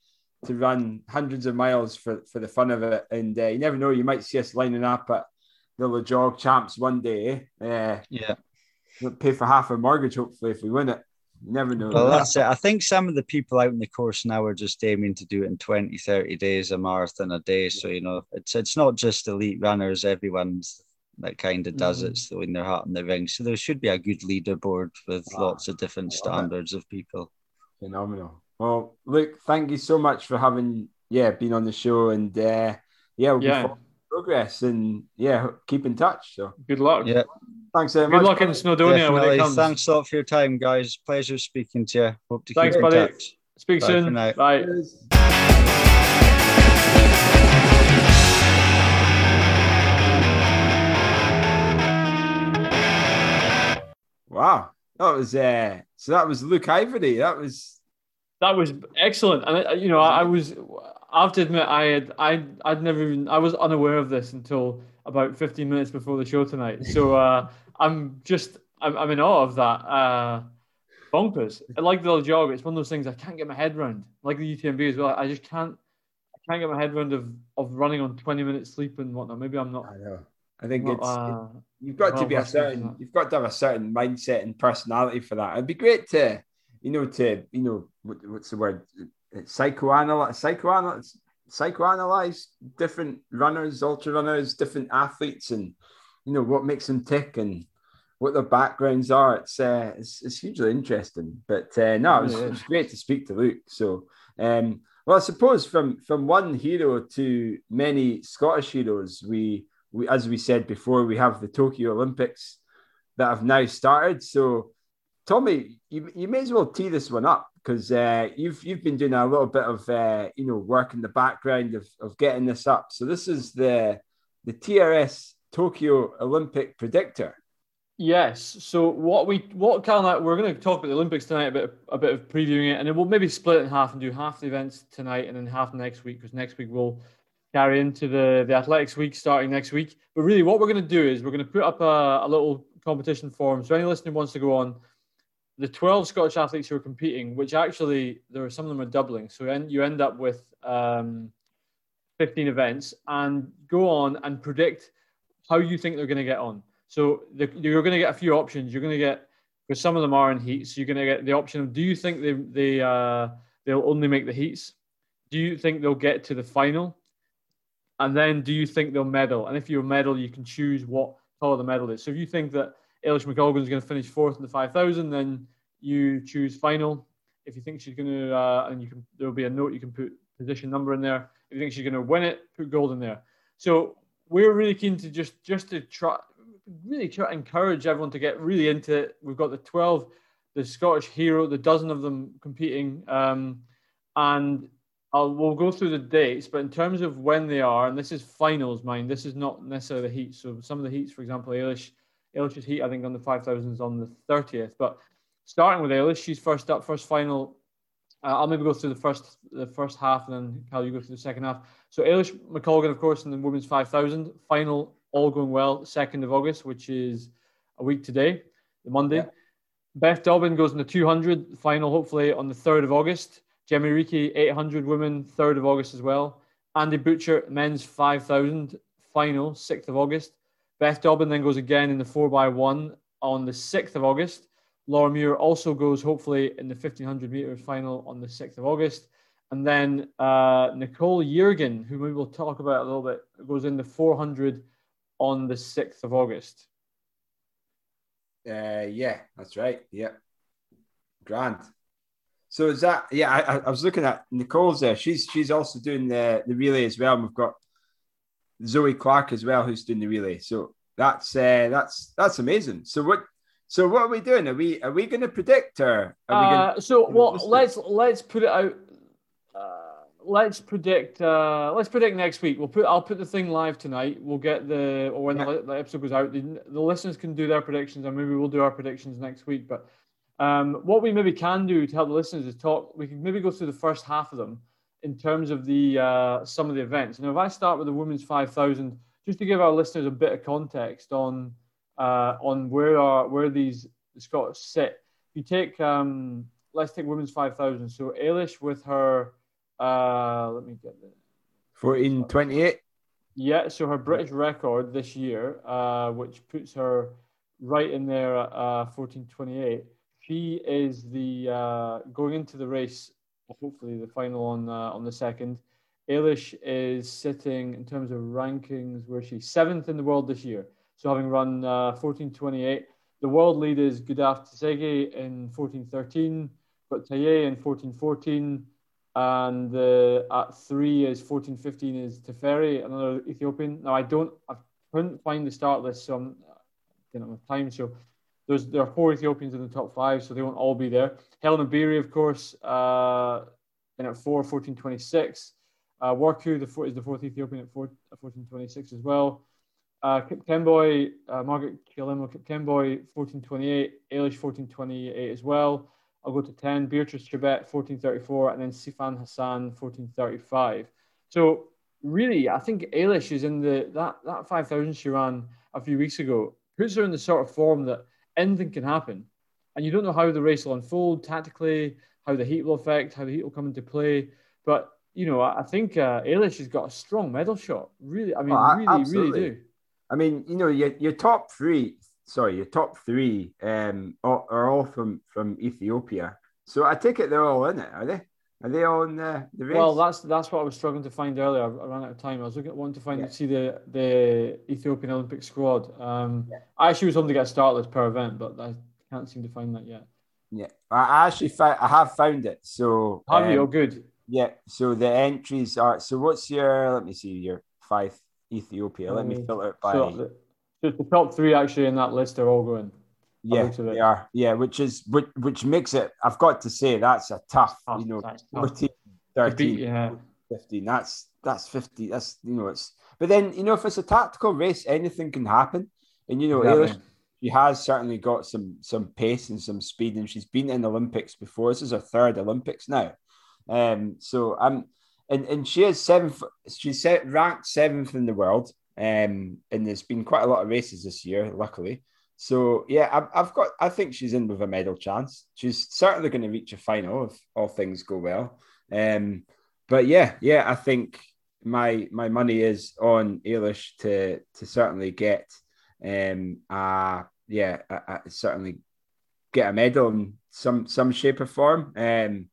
to run hundreds of miles for for the fun of it. And uh, you never know, you might see us lining up at the Lejog Champs one day. Uh, yeah, pay for half a mortgage hopefully if we win it. You never know. Well, that's it. I think some of the people out in the course now are just aiming to do it in 20, 30 days, a marathon a day. So, you know, it's it's not just elite runners, everyone's that kind of does mm-hmm. it, throwing their hat in the ring. So there should be a good leaderboard with wow. lots of different standards of people. Phenomenal. Well, Luke, thank you so much for having yeah been on the show, and uh, yeah, we'll yeah. progress, and yeah, keep in touch. So good luck. Yeah. Thanks very Good much. luck in Snowdonia when it comes. Thanks a lot for your time, guys. Pleasure speaking to you. Hope to Thanks, keep buddy. in touch. Speak Bye soon. Bye. Wow, that was uh, so. That was Luke Ivory. That was that was excellent. And uh, you know, I, I was. I have to admit, I had I I'd never even I was unaware of this until about 15 minutes before the show tonight. So uh, I'm just I'm, I'm in awe of that. Uh, bonkers. I like the little jog. It's one of those things I can't get my head around. Like the UTMB as well. I just can't. I can't get my head around of, of running on 20 minutes sleep and whatnot. Maybe I'm not. I know. I think not, it's uh, you've got well, to be a certain you've got to have a certain mindset and personality for that. It'd be great to you know to you know what, what's the word psychoanalyze psychoanalyze psychoanalyze different runners, ultra runners, different athletes, and you know what makes them tick and what their backgrounds are. It's uh, it's, it's hugely interesting. But uh, no, it was, it was, great to speak to Luke. So, um, well, I suppose from from one hero to many Scottish heroes, we we as we said before, we have the Tokyo Olympics that have now started. So, Tommy, you, you may as well tee this one up because uh, you've you've been doing a little bit of uh, you know work in the background of, of getting this up. So this is the the TRS Tokyo Olympic predictor. Yes. So what we what kind of we're going to talk about the Olympics tonight, a bit a bit of previewing it, and then we'll maybe split it in half and do half the events tonight and then half next week because next week we'll carry into the the athletics week starting next week. But really, what we're going to do is we're going to put up a, a little competition form. So any listener wants to go on, the twelve Scottish athletes who are competing, which actually there are some of them are doubling. So you end up with um, fifteen events, and go on and predict how you think they're going to get on. So the, you're going to get a few options. You're going to get because some of them are in heats. You're going to get the option of do you think they they uh, they'll only make the heats? Do you think they'll get to the final? And then do you think they'll medal? And if you're a medal, you can choose what color the medal is. So if you think that Eilish McColgan is going to finish fourth in the 5,000, then you choose final. If you think she's going to, uh, and you can, there will be a note you can put position number in there. If you think she's going to win it, put gold in there. So we're really keen to just just to try really try to encourage everyone to get really into it. We've got the 12, the Scottish hero, the dozen of them competing. Um, and I'll, we'll go through the dates, but in terms of when they are, and this is finals, mind, this is not necessarily the heat. So some of the heats, for example, Eilish, Eilish's heat, I think on the 5000 is on the 30th. But starting with Eilish, she's first up, first final. Uh, I'll maybe go through the first the first half, and then Cal, you go through the second half. So Eilish McColgan, of course, in the women's 5,000 final all going well, 2nd of August, which is a week today, the Monday. Yeah. Beth Dobbin goes in the 200 final, hopefully on the 3rd of August. Jemma Reekie, 800 women, 3rd of August as well. Andy Butchart, men's 5,000 final, 6th of August. Beth Dobbin then goes again in the 4x1 on the 6th of August. Laura Muir also goes hopefully in the 1500 meters final on the 6th of August. And then uh, Nicole Yeargin, who we will talk about a little bit, goes in the 400 on the 6th of August. Uh, yeah, that's right. Yeah. Grand. So is that yeah? I, I was looking at Nicole's there. She's she's also doing the, the relay as well. And we've got Zoey Clark as well, who's doing the relay. So that's uh, that's that's amazing. So what so what are we doing? Are we are we going to predict her? Are we gonna, uh, so well, let's let's put it out Uh, let's predict. Uh, let's predict next week. We'll put. I'll put the thing live tonight. We'll get the or when yeah. the, the, episode goes out, the, the, listeners can do their predictions, and maybe we'll do our predictions next week. But um, what we maybe can do to help the listeners is talk. We can maybe go through the first half of them in terms of the uh, some of the events. Now, if I start with the women's five thousand, just to give our listeners a bit of context on uh, on where are where these Scots sit. If you take um, let's take women's five thousand. So Eilish with her uh, let me get the 1428. Yeah, so her British record this year, uh, which puts her right in there at uh, 1428. She is the uh, going into the race, hopefully the final on uh, on the second. Eilish is sitting in terms of rankings where she's seventh in the world this year. So having run uh, 1428, the world lead is Gudaf Tsegay in 1413. got Taye in 1414, and uh, at three is 1415 is Teferi, another Ethiopian. Now I don't, I couldn't find the start list, so I'm, I didn't have time. So there's there are four Ethiopians in the top five, so they won't all be there. Hellen Obiri, of course, uh, in at four, 1426. Uh, Worku the four, is the fourth Ethiopian at, four, 1426 as well. Uh, Kipkemboi, uh, Margaret Chelimo Kipkemboi, 1428. Eilish, 1428 as well. I'll go to 10. Beatrice Chebet, 1434. And then Sifan Hassan, 1435. So really, I think Eilish is in the, that, that 5,000 she ran a few weeks ago, puts her in the sort of form that anything can happen. And you don't know how the race will unfold tactically, how the heat will affect, how the heat will come into play. But, you know, I think uh, Eilish has got a strong medal shot. Really, I mean, oh, really, absolutely. really do. I mean, you know, your, your top three, sorry, your top three um, are, are all from, from Ethiopia. So I take it they're all in it, are they? Are they on the, the race? Well, that's that's what I was struggling to find earlier. I ran out of time. I was looking at one to find yeah. see the the Ethiopian Olympic squad. Um, yeah. I actually was hoping to get a start per event, but I can't seem to find that yet. Yeah, I actually found I have found it. So have um, you? Oh, good. Yeah. So the entries are. So what's your? Let me see your five Ethiopia. Let me um, filter it by. So the, the top three actually in that list are all going. Yeah, they are. Yeah, which is which, which makes it. I've got to say that's a tough. Oh, you know, 14, 13, beat, yeah. 15. That's that's 50. That's you know it's. But then you know if it's a tactical race, anything can happen. And you know, exactly. she has certainly got some some pace and some speed, and she's been in Olympics before. This is her third Olympics now. Um, so I'm, and and she is seventh. She's set, ranked seventh in the world. Um, and there's been quite a lot of races this year, luckily. So yeah, I've, I've got. I think she's in with a medal chance. She's certainly going to reach a final if all things go well. Um, but yeah, yeah, I think my my money is on Eilish to to certainly get um uh yeah uh, uh, certainly get a medal in some some shape or form. Um,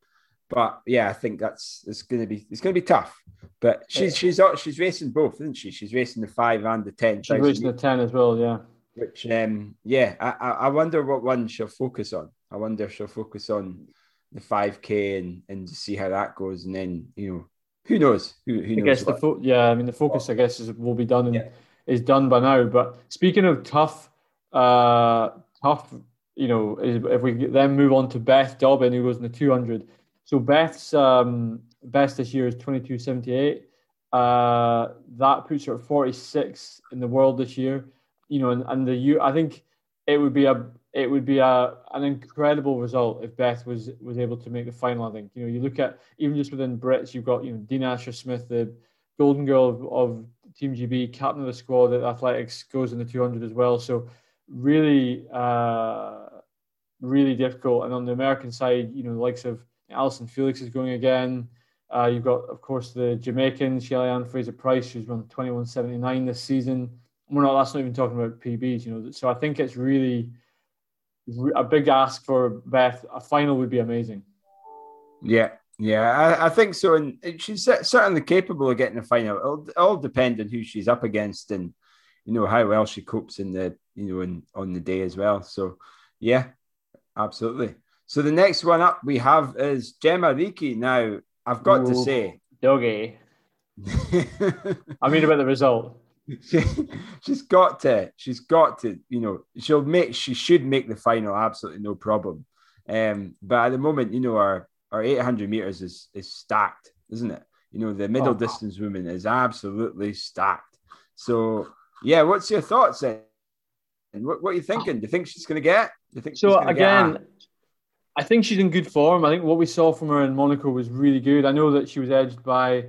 but yeah, I think that's it's going to be it's going to be tough. But she's she's she's racing both, isn't she? She's racing the five and the ten. She's racing the ten as well, yeah. Which, um, yeah, I, I wonder what one she'll focus on. I wonder if she'll focus on the 5K and, and see how that goes. And then, you know, who knows? Who, who knows? I guess what? the fo- yeah, I mean, the focus, I guess, is, will be done and yeah. is done by now. But speaking of tough, uh, tough, you know, if we then move on to Beth Dobbin, who goes in the 200. So Beth's um, best this year is 22.78. Uh, that puts her at 46 in the world this year you know, and, and the you, I think it would be a it would be a an incredible result if Beth was was able to make the final. I think you know you look at even just within Brits, you've got you know Dina Asher Smith, the golden girl of, of Team GB, captain of the squad at athletics, goes in the 200 as well. So really, uh, really difficult. And on the American side, you know the likes of Allyson Felix is going again. Uh, you've got, of course, the Jamaican Shelly-Ann Fraser-Pryce, who's run 21.79 this season we're not. That's not even talking about PBs, you know. So I think it's really a big ask for Beth. A final would be amazing. Yeah, yeah, I, I think so. And she's certainly capable of getting a final. It'll all depend on who she's up against and you know how well she copes in the you know in on the day as well. So yeah, absolutely. So the next one up we have is Jemma Reekie. Now I've got Ooh, to say, doggy. [laughs] I mean about the result. She, she's got to, she's got to, you know, she'll make, she should make the final, absolutely no problem. Um, but at the moment, you know, our our 800 meters is is stacked, isn't it? You know, the middle oh. distance woman is absolutely stacked. So, yeah, what's your thoughts then? What, what are you thinking? Do you think she's going to get? Do you think so? Again, I think she's in good form. I think what we saw from her in Monaco was really good. I know that she was edged by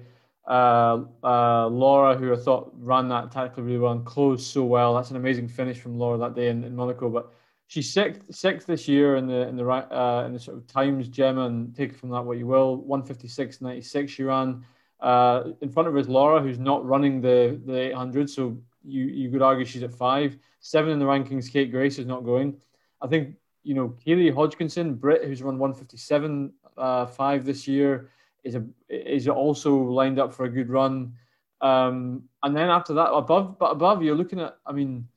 uh, uh, Laura, who I thought ran that tactically really well and closed so well. That's an amazing finish from Laura that day in, in Monaco. But she's sixth, sixth this year in the in the uh, in the sort of times Jemma, and take from that what you will. 156.96 she ran. Uh, in front of her is Laura, who's not running the the 800. So you you could argue she's at five. Seven in the rankings. Kate Grace is not going. I think you know Keely Hodgkinson, Brit, who's run 157 uh, five this year is a is also lined up for a good run. Um, and then after that, above but above, you're looking at. I mean,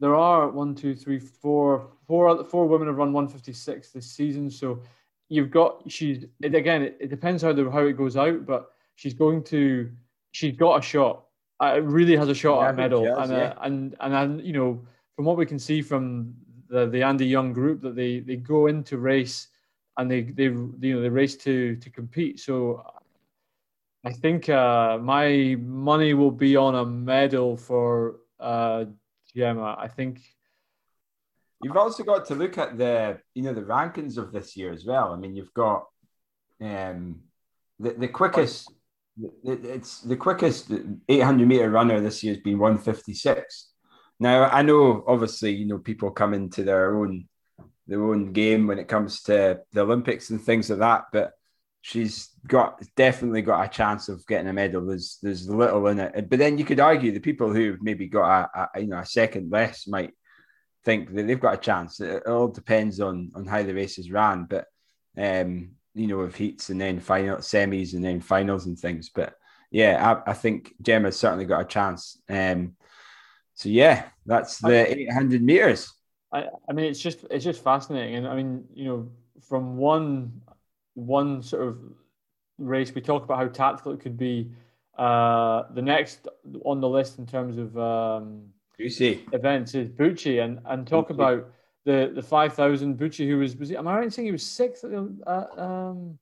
there are one, two, three, four, four, four women have run 156 this season. So you've got she's it, again. It, it, depends how the how it goes out, but she's going to she's got a shot. Uh, it really has a shot yeah, at a medal, and, uh, yeah. and and and you know from what we can see from the the Andy Young group that they they go into race and they they you know they race to to compete. So I think uh, my money will be on a medal for uh, Jemma. I think you've also got to look at the you know the rankings of this year as well. I mean, you've got um, the the quickest. It's the quickest 800 meter runner this year has been 156. Now I know, obviously, you know people come into their own their own game when it comes to the Olympics and things like that, but she's got definitely got a chance of getting a medal. There's there's little in it, but then you could argue the people who maybe got a, a you know a second less might think that they've got a chance. It, all depends on on how the races ran, but um, you know with heats and then final semis and then finals and things. But yeah, I, I think Jemma's certainly got a chance. Um, so yeah, that's the 800 meters. I, I mean, it's just it's just fascinating, and I mean, you know, from one one sort of race, we talk about how tactical it could be. Uh, the next on the list in terms of um, events is Bucci, and and talk Bucci. about the the five thousand Bucci, who was was he, am I right in saying he was sixth uh, um,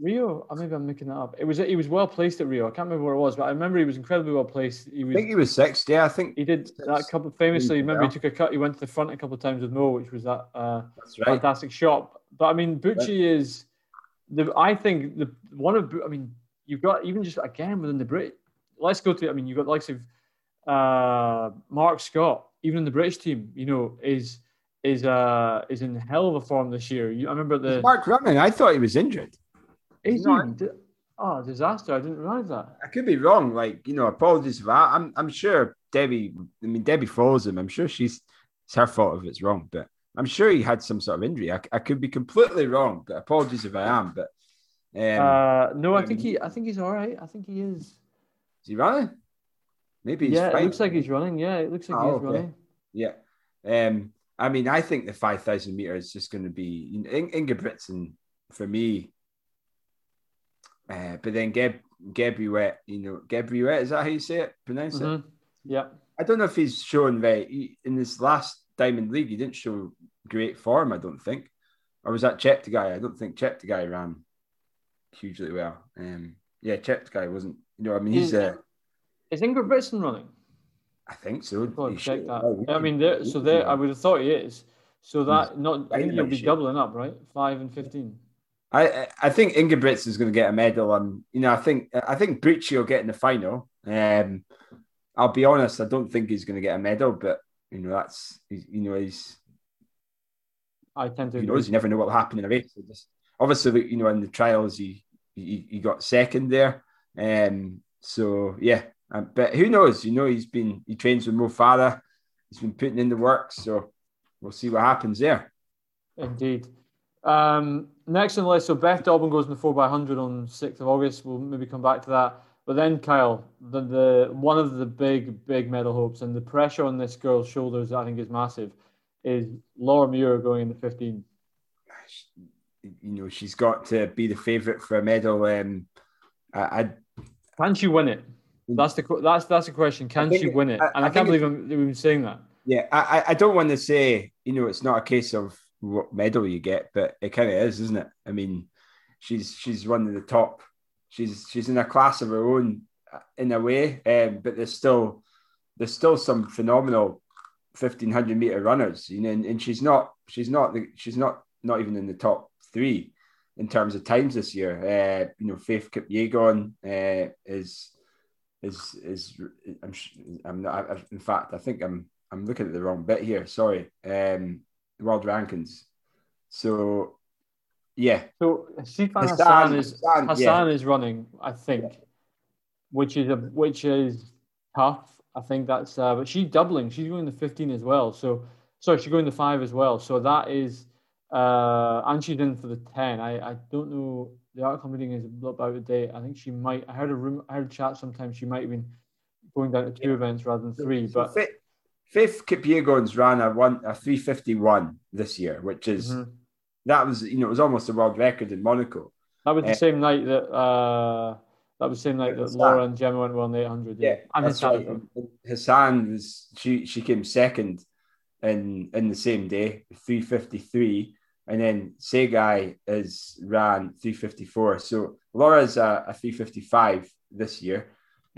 Rio? Or maybe I'm making that up. It was he was well placed at Rio. I can't remember where it was, but I remember he was incredibly well placed. He was, I think he was sixth. Yeah, I think he did that couple famously. Remember he took a cut. He went to the front a couple of times with Mo, which was that uh, right. fantastic shot. But I mean, Bucci right. is the I think the one of I mean you've got even just again within the Brit. Let's go to I mean you've got the likes of uh, Mark Scott even in the British team. You know is is uh is in hell of a form this year. You, I remember the Mark running. I thought he was injured. Is he? Oh, disaster! I didn't realize that. I could be wrong. Like you know, apologies for that. I'm I'm sure Debbie. I mean, Debbie follows him. I'm sure she's it's her fault if it's wrong, but I'm sure he had some sort of injury. I, I could be completely wrong, but apologies if I am. But um, uh, no, I think he. I think he's all right. I think he is. Is he running? Maybe. yeah, fine. it looks like he's running. Yeah, it looks like oh, he's okay. running. Yeah. Um. I mean, I think the five thousand meter is just going to be you know, Ingebrigtsen for me. Uh, but then Geb Gebrhiwet, you know, Gebrhiwet, is that how you say it? Pronounce mm-hmm. it? Yeah. I don't know if he's shown very in this last Diamond League. He didn't show great form, I don't think. Or was that Cheptegei? I don't think Cheptegei ran hugely well. Um, yeah, guy wasn't. You know, I mean, he's. Uh, is Ingebrigtsen running? I think so. check that. I mean, there, so there, I would have thought he is. So that not, I think he'll be doubling up, right? Five and fifteen. I I think Ingebrigtsen is going to get a medal, and you know, I think I think Bucci will get in the final. Um, I'll be honest, I don't think he's going to get a medal, but you know, that's you know he's. I tend to. He knows you never know what will happen in a race. just, obviously, you know, in the trials, he he, he got second there. Um. So yeah, um, but who knows? You know, he's been he trains with Mo Farah. He's been putting in the work. So we'll see what happens there. Indeed. Um, next on the list, so Beth Dobbin goes in the 4x100 on 6th of August. We'll maybe come back to that. But then Kyle, the, the one of the big big medal hopes and the pressure on this girl's shoulders, I think, is massive. Is Laura Muir going in the fifteen? You know, she's got to be the favourite for a medal. Um, I, I, can she win it? That's the that's that's the question. Can she win it? And I, I can't believe I'm even saying that. Yeah, I I don't want to say you know it's not a case of what medal you get, but it kind of is, isn't it? I mean, she's she's one of the top she's she's in a class of her own uh, in a way, um, but there's still there's still some phenomenal 1500 meter runners, you know, and, and she's not she's not the, she's not not even in the top three in terms of times this year. Uh, you know, Faith Kipyegon uh, is is is I'm I'm not I, in fact I think I'm I'm looking at the wrong bit here. Sorry, um, world rankings. So yeah. So Sifan Hassan, Hassan is Hassan, Hassan yeah. is running, I think, yeah. which is a which is tough. I think that's uh, but she's doubling. She's going to 15 as well. So sorry, she's going to five as well. So that is uh and she's in for the 10. I, I don't know the article meeting is about the date. I think she might I heard a room I heard a chat sometimes she might have been going down to two yeah. events rather than three. So, but fifth, Kipyegon's ran a one a 351 this year, which is mm-hmm that was you know it was almost a world record in Monaco. That was the uh, same night that uh, that was the same night that Laura and Jemma went on the 800. Yeah, and Hassan, right. Hassan was she she came second in in the same day, 353, and then Tsegay is ran 354. So Laura's a, a 355 this year,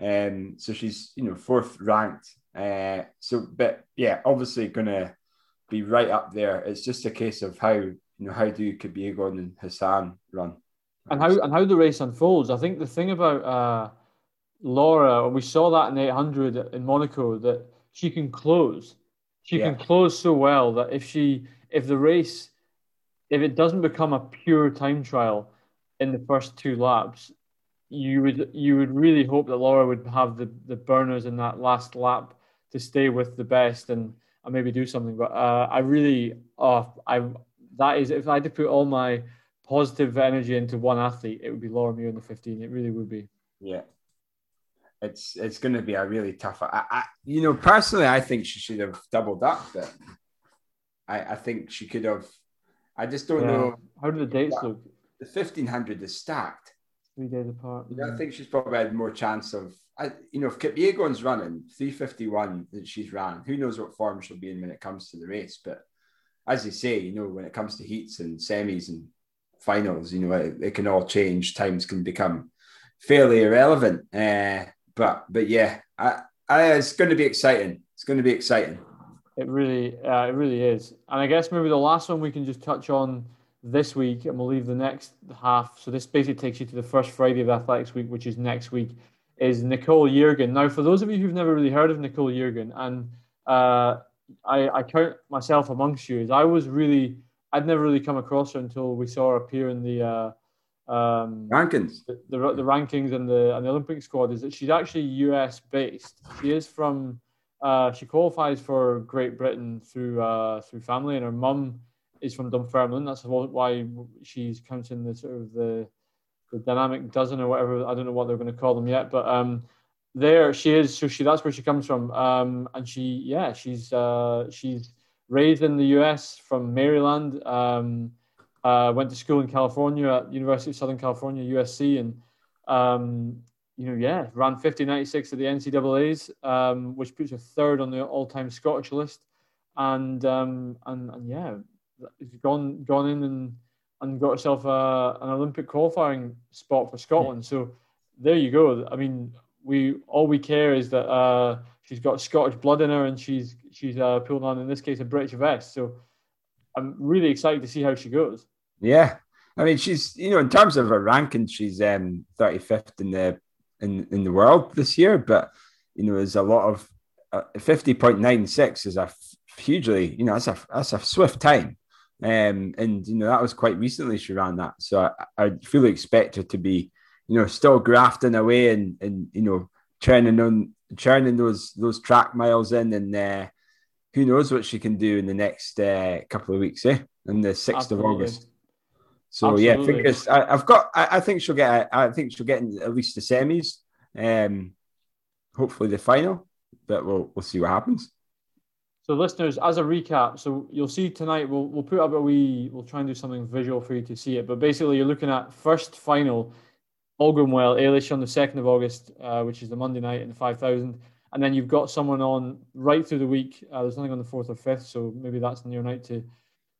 um, so she's you know fourth ranked. Uh, so but yeah, obviously gonna be right up there. It's just a case of how you know how do Kipyegon and Hassan run, and how and how the race unfolds. I think the thing about uh, Laura, and we saw that in 800 in Monaco, that she can close. She yeah. can close so well that if she if the race if it doesn't become a pure time trial in the first two laps, you would you would really hope that Laura would have the, the burners in that last lap to stay with the best and, and maybe do something. But uh, I really, oh, I that is if I had to put all my positive energy into one athlete, it would be Laura Muir in the 15. It really would be. Yeah. It's it's going to be a really tough. I, I you know personally, I think she should have doubled up. But I I think she could have. I just don't yeah. know. How do the dates look? The 1500 is stacked. Three days apart. Yeah, I think she's probably had more chance of I, you know, if Kip Kipyegon's running 351 that she's ran, who knows what form she'll be in when it comes to the race. But as you say, you know, when it comes to heats and semis and finals, you know, it, it can all change. Times can become fairly irrelevant. Uh, but but yeah, I, I, it's going to be exciting. It's going to be exciting. It really, uh, it really is. And I guess maybe the last one we can just touch on this week, and we'll leave the next half. So this basically takes you to the first Friday of Athletics Week, which is next week is Nicole Yeargin. Now, for those of you who've never really heard of Nicole Yeargin, and uh, I, I, count myself amongst you, I was really, I'd never really come across her until we saw her appear in the uh, um, rankings, the, the, the, rankings and the and the Olympic squad. Is that she's actually US based? She is from. Uh, she qualifies for Great Britain through uh, through family, and her mum is from Dunfermline. That's why she's counting the sort of the the dynamic dozen or whatever. I don't know what they're going to call them yet, but um, there she is. So she that's where she comes from, um, and she yeah she's uh, she's raised in the U.S. from Maryland. Um, uh, went to school in California at University of Southern California USC, and um, you know yeah ran 5096 at the NCAA's, um, which puts her third on the all-time Scottish list, and um, and and yeah, gone gone in and and got herself a, an Olympic qualifying spot for Scotland. So there you go. I mean, we all we care is that uh, she's got Scottish blood in her, and she's she's uh, pulling on in this case a British vest. So I'm really excited to see how she goes. Yeah, I mean, she's you know in terms of her ranking, she's um 35th in the in in the world this year, but you know there's a lot of uh, 50.96 is a hugely you know that's a that's a swift time um, and you know that was quite recently she ran that, so I, I fully expect her to be, you know, still grafting away and and you know churning on churning those those track miles in, and uh, who knows what she can do in the next uh, couple of weeks, eh? On the sixth of August. So Absolutely. yeah, fingers. I, have got. I, I, think she'll get. I think she'll get in at least the semis. Um, hopefully the final, but we'll we'll see what happens. So, listeners, as a recap, so you'll see tonight, we'll, we'll put up a wee, we'll try and do something visual for you to see it. But basically, you're looking at first final, all going well, Eilish on the 2nd of August, uh, which is the Monday night in the 5,000. And then you've got someone on right through the week. Uh, there's nothing on the 4th or 5th, so maybe that's your night to,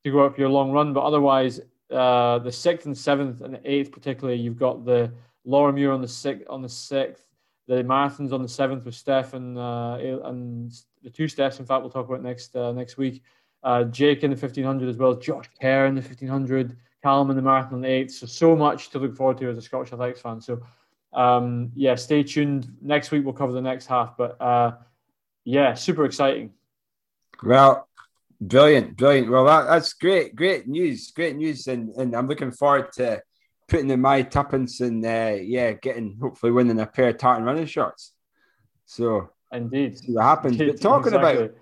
to go up your long run. But otherwise, uh, the 6th and 7th and the 8th, particularly, you've got the Laura Muir on the 6th, on the 6th the marathons on the seventh with Steph and uh, and the two Stephs. In fact, we'll talk about next uh, next week. Uh, Jake in the fifteen hundred as well. Josh Kerr in the fifteen hundred. Callum in the marathon on the eighth. So so much to look forward to as a Scottish athletics fan. So um, yeah, stay tuned. Next week we'll cover the next half. But uh, yeah, super exciting. Well, brilliant, brilliant. Well, that, that's great, great news, great news, and and I'm looking forward to putting in my tuppence and uh, yeah, getting hopefully winning a pair of tartan running shorts. So indeed, see what happens. Indeed, but talking exactly. about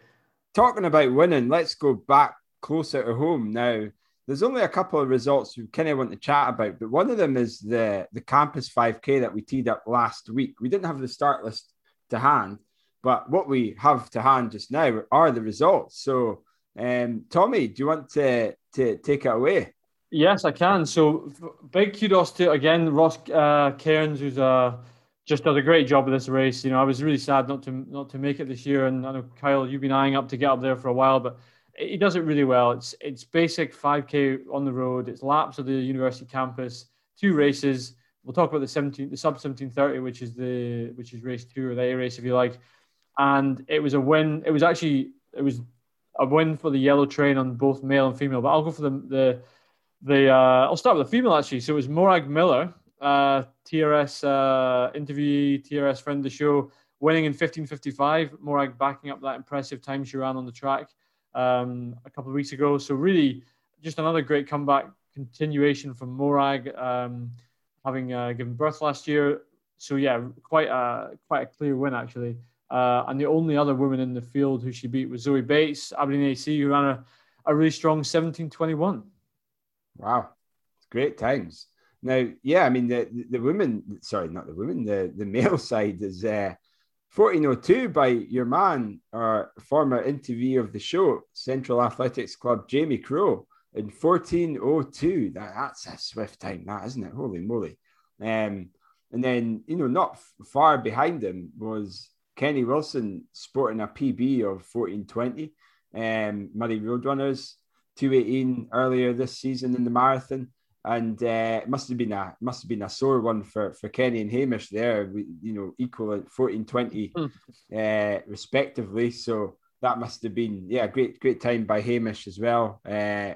talking about winning, let's go back closer to home now. There's only a couple of results we kind of want to chat about, but one of them is the the campus 5K that we teed up last week. We didn't have the start list to hand, but what we have to hand just now are the results. So, um, Tommy, do you want to to take it away? Yes, I can. So big kudos to again Ross uh, Cairns, who's uh, just does a great job of this race. You know, I was really sad not to not to make it this year, and I know Kyle, you've been eyeing up to get up there for a while, but he does it really well. It's it's basic 5k on the road. It's laps of the university campus, two races. We'll talk about the 17, the sub 1730, which is the which is race two or the A race if you like. And it was a win. It was actually it was a win for the yellow train on both male and female. But I'll go for the the the. Uh, I'll start with the female actually. So it was Morag Miller, uh, TRS uh, interviewee, TRS friend of the show, winning in 15:55. Morag backing up that impressive time she ran on the track um, a couple of weeks ago. So really, just another great comeback continuation from Morag, um, having uh, given birth last year. So yeah, quite a quite a clear win actually. Uh, and the only other woman in the field who she beat was Zoe Bates, Aberdeen AC, who ran a, a really strong 17:21. Wow, great times. Now, yeah, I mean the the women, sorry, not the women, the the male [laughs] side is uh, 1402 by your man, our former interview of the show, Central Athletics Club, Jamie Crowe, in 1402. That, that's a swift time, that isn't it? Holy moly. Um, and then, you know, not f- far behind him was Kenny Wilson sporting a PB of 1420. Um, Moray Roadrunners, 218 earlier this season in the marathon and uh, it must have been a must have been a sore one for for Kenny and Hamish there. You know, equal at 14, 20, hmm. uh, respectively. So that must have been yeah, great great time by Hamish as well. Uh,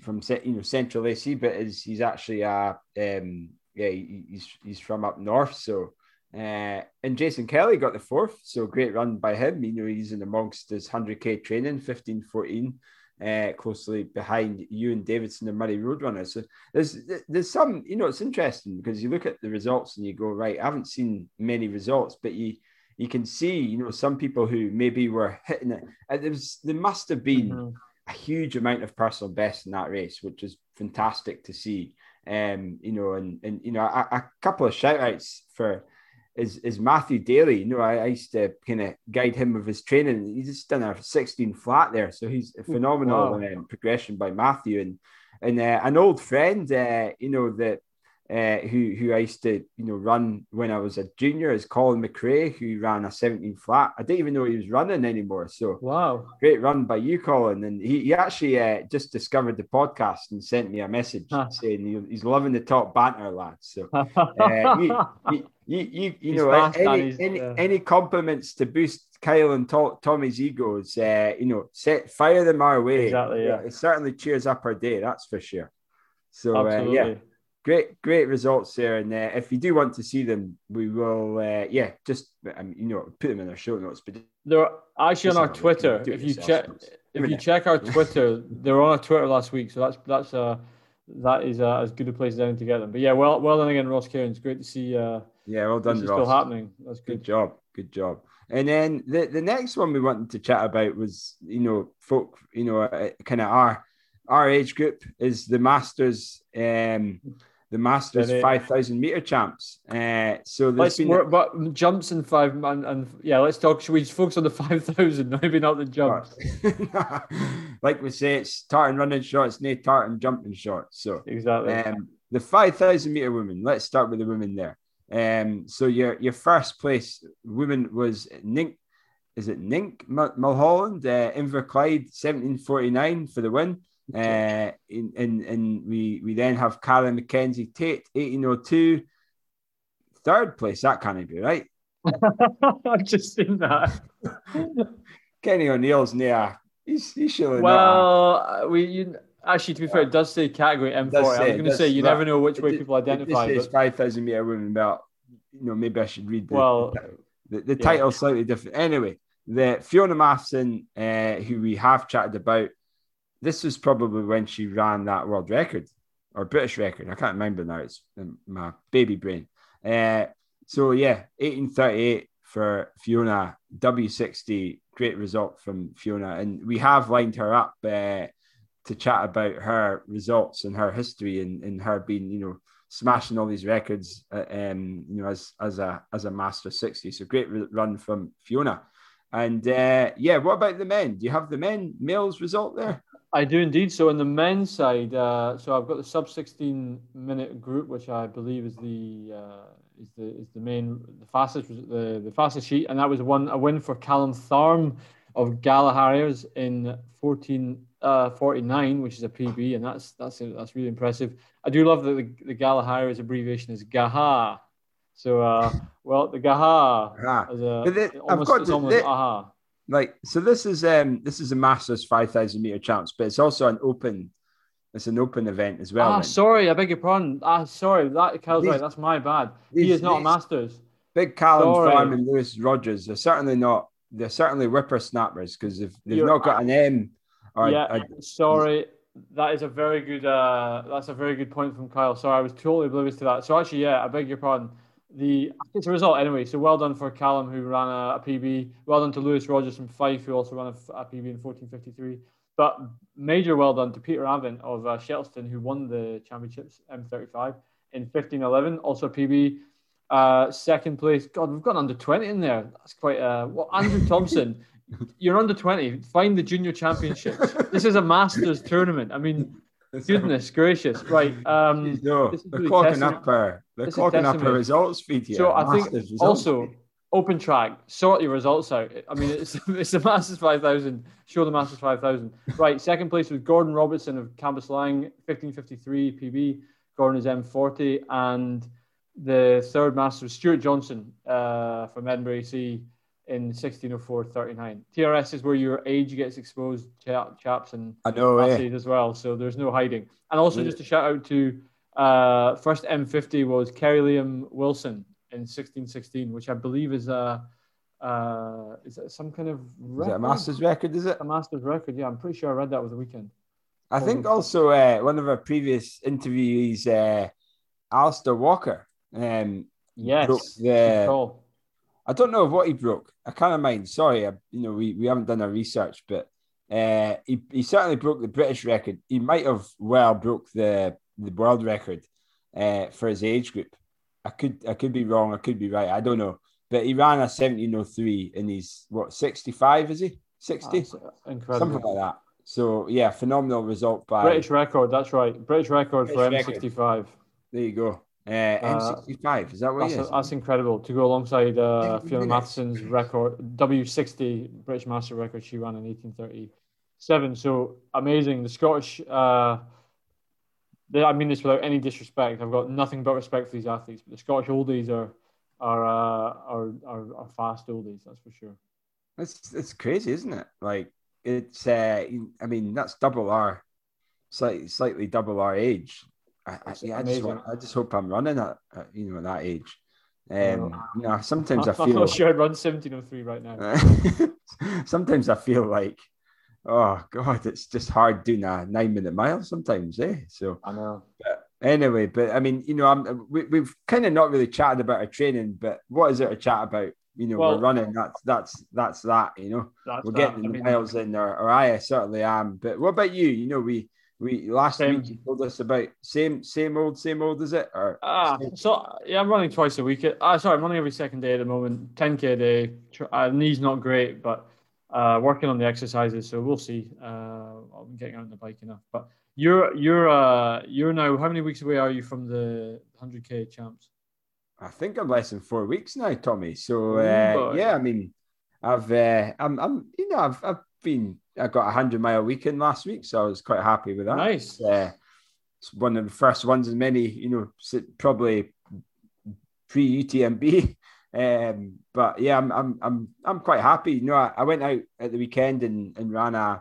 from you know Central AC, but is he's actually a um, yeah he's he's from up north. So uh, and Jason Kelly got the fourth, so great run by him. You know he's in amongst his hundred k training, 15, 14 uh, closely behind Ewan Davidson and Moray Roadrunner. So there's there's some, you know, it's interesting because you look at the results and you go, right, I haven't seen many results, but you you can see, you know, some people who maybe were hitting it. And there was there must have been mm-hmm. a huge amount of personal best in that race, which is fantastic to see. Um, you know, and and you know, a, a couple of shout outs for is is Matthew Daly. You know, I, I used to kind of guide him with his training. He's just done a 16 flat there, so he's a phenomenal wow. um, progression by Matthew and and uh, an old friend. Uh, you know that uh, who who I used to you know run when I was a junior is Colin McRae, who ran a 17 flat. I didn't even know he was running anymore. So wow, great run by you, Colin. And he, he actually uh, just discovered the podcast and sent me a message saying he's loving the top banter, lads. So [laughs] uh, you, you, you, you know any any, yeah. any compliments to boost Kyle and to- Tommy's egos, uh, you know, set fire them our way. Exactly. Yeah, it certainly cheers up our day. That's for sure. So uh, yeah great, great results there. And uh, if you do want to see them, we will, uh, yeah, just um, you know, put them in our show notes. But they're actually on our Twitter. If you check, if you check our [laughs] Twitter, they're on our Twitter last week. So that's that's uh that is uh, as good a place as any to get them. But yeah, well, well done again, Ross Cairns. Great to see. Uh, yeah, well done, Ross. Still happening. That's good. good job. Good job. And then the, the next one we wanted to chat about was, you know, folk, you know, uh, kind of our our age group is the Masters. Um, the Masters five thousand meter champs. Uh, so there's let's been but jumps and five and, and yeah, let's talk. Should we focus on the [laughs] five thousand, maybe not the jumps? [laughs] like we say, it's tartan running shorts, no tartan jumping shorts. So exactly. Um, the five thousand meter women. Let's start with the women there. Um, so your your first place woman was Nink. Is it Nink Mulholland, uh, Inverclyde, 1749 for the win. Uh, and, and, we, we then have Karen McKenzie Tate, 1802. Third place, that can't be right. [laughs] I've just seen that. [laughs] Kenny O'Neill's near. He's, he's showing Well, uh, we you, actually, to be fair, it does say category M40. I was going to say you never know which way people identify. It says 5,000 meter women belt. You know, maybe I should read the, well, the, the, the yeah. title slightly different. Anyway, the Fiona Matheson, uh, who we have chatted about, this was probably when she ran that world record or British record. I can't remember now. It's my baby brain. Uh, so yeah, 1838 for Fiona, W60, great result from Fiona. And we have lined her up uh, to chat about her results and her history and, and her being, you know, smashing all these records, uh, um, you know, as as a as a master 60. So great run from Fiona. And uh, yeah, what about the men? Do you have the men males result there? I do indeed. So in the men's side, uh, so I've got the sub 16 minute group, which I believe is the uh, is the is the main the fastest the the fastest sheet, and that was one a win for Callum Tharm of Gallagher's in 14 uh, 49, which is a PB, and that's that's that's really impressive. I do love that the, the Gallagher's abbreviation is Gaha. So, uh, well, the Gaha. Ah. A, almost, got to, aha like so this is um this is a masters 5000 meter chance but it's also an open it's an open event as well ah sorry i beg your pardon. Ah sorry that Cal's right that's my bad. These, he is not masters. Big callum sorry. farm and lewis rogers they're certainly not they're certainly whippersnappers because if they've You're, not got an m or yeah a, sorry that is a very good uh that's a very good point from kyle. Sorry i was totally oblivious to that. So actually yeah i beg your pardon the it's a result anyway. So well done for Callum who ran a, a PB. Well done to Lewis Rogers from Fife who also ran a, a PB in 14:53. But major well done to Peter Avent of uh, Shettleston who won the championships M35 in 15:11. Also PB. Uh, second place. God, we've got under 20 in there. That's quite. Uh, well, Andrew [laughs] Thompson, you're under 20. Find the junior championships. this is a Masters tournament. I mean, Goodness gracious! Right. Um, [laughs] no, they're clocking up our they're clocking up our results feed here. So I think also open track, sort your results out. I mean, it's [laughs] it's the Masters five thousand. Show the Masters five thousand. Right. Second place was Gordon Robertson of Cambuslang, fifteen fifty three PB. Gordon is M forty, and the third Master was Stuart Johnson uh, from Edinburgh AC in 1604-39. TRS is where your age gets exposed, chaps and I know eh? as well. So there's no hiding. And also just a shout out to uh, first M50 was Kerry Liam Wilson in 1616, which I believe is a uh, is it some kind of record? Is it a master's record? Is it a master's record? Yeah, I'm pretty sure I read that over the weekend. I think also uh, one of our previous interviewees, uh, Alistair Walker, um, yes, the, I don't know what he broke. I can't mind. Sorry, I, you know we, we haven't done our research, but uh, he, he certainly broke the British record. He might have well broke the the world record uh, for his age group. I could I could be wrong. I could be right. I don't know. But he ran a 1703 and he's what 65 is he? 60? incredible. Something like that. So yeah, phenomenal result by British record. That's right. British record British for M65. There you go. Uh, M65, is that what that's, that's incredible to go alongside uh, Fiona Matheson's record, W60 British Master record she ran in 1837. So amazing. The Scottish, uh, they, I mean this without any disrespect. I've got nothing but respect for these athletes. But the Scottish oldies are are uh, are, are, are fast oldies, that's for sure. It's it's crazy, isn't it? Like it's uh, I mean that's double our slightly slightly double our age I, I, yeah, I just, want, I just hope I'm running at, at you know at that age. Um, you know, [laughs] sometimes I feel. I'm not sure I'd run 1703 right now. [laughs] sometimes I feel like, oh god, it's just hard doing a nine minute mile sometimes, eh? So I know. But anyway, but I mean, you know, I'm we, we've kind of not really chatted about our training, but what is there to chat about? You know, well, we're running. That's that's that's that. You know, we're getting the I mean, miles in, or, or I certainly am. But what about you? You know, we we last same. week you told us about same same old same old is it or ah so yeah I'm running twice a week. Ah sorry I'm running every second day at the moment. 10k a day. Uh, knees not great, but uh, working on the exercises. So we'll see. Uh, I'm getting out on the bike enough. But you're you're uh you're now how many weeks away are you from the 100k champs? I think I'm less than four weeks now, Tommy. So uh, yeah, I mean, I've uh, I'm I'm you know I've I've been I got a hundred mile weekend last week, so I was quite happy with that. Nice. Uh, it's one of the first ones in many, you know, probably pre UTMB. [laughs] Um, but yeah, I'm I'm I'm I'm quite happy. You know, I, I went out at the weekend and, and ran a.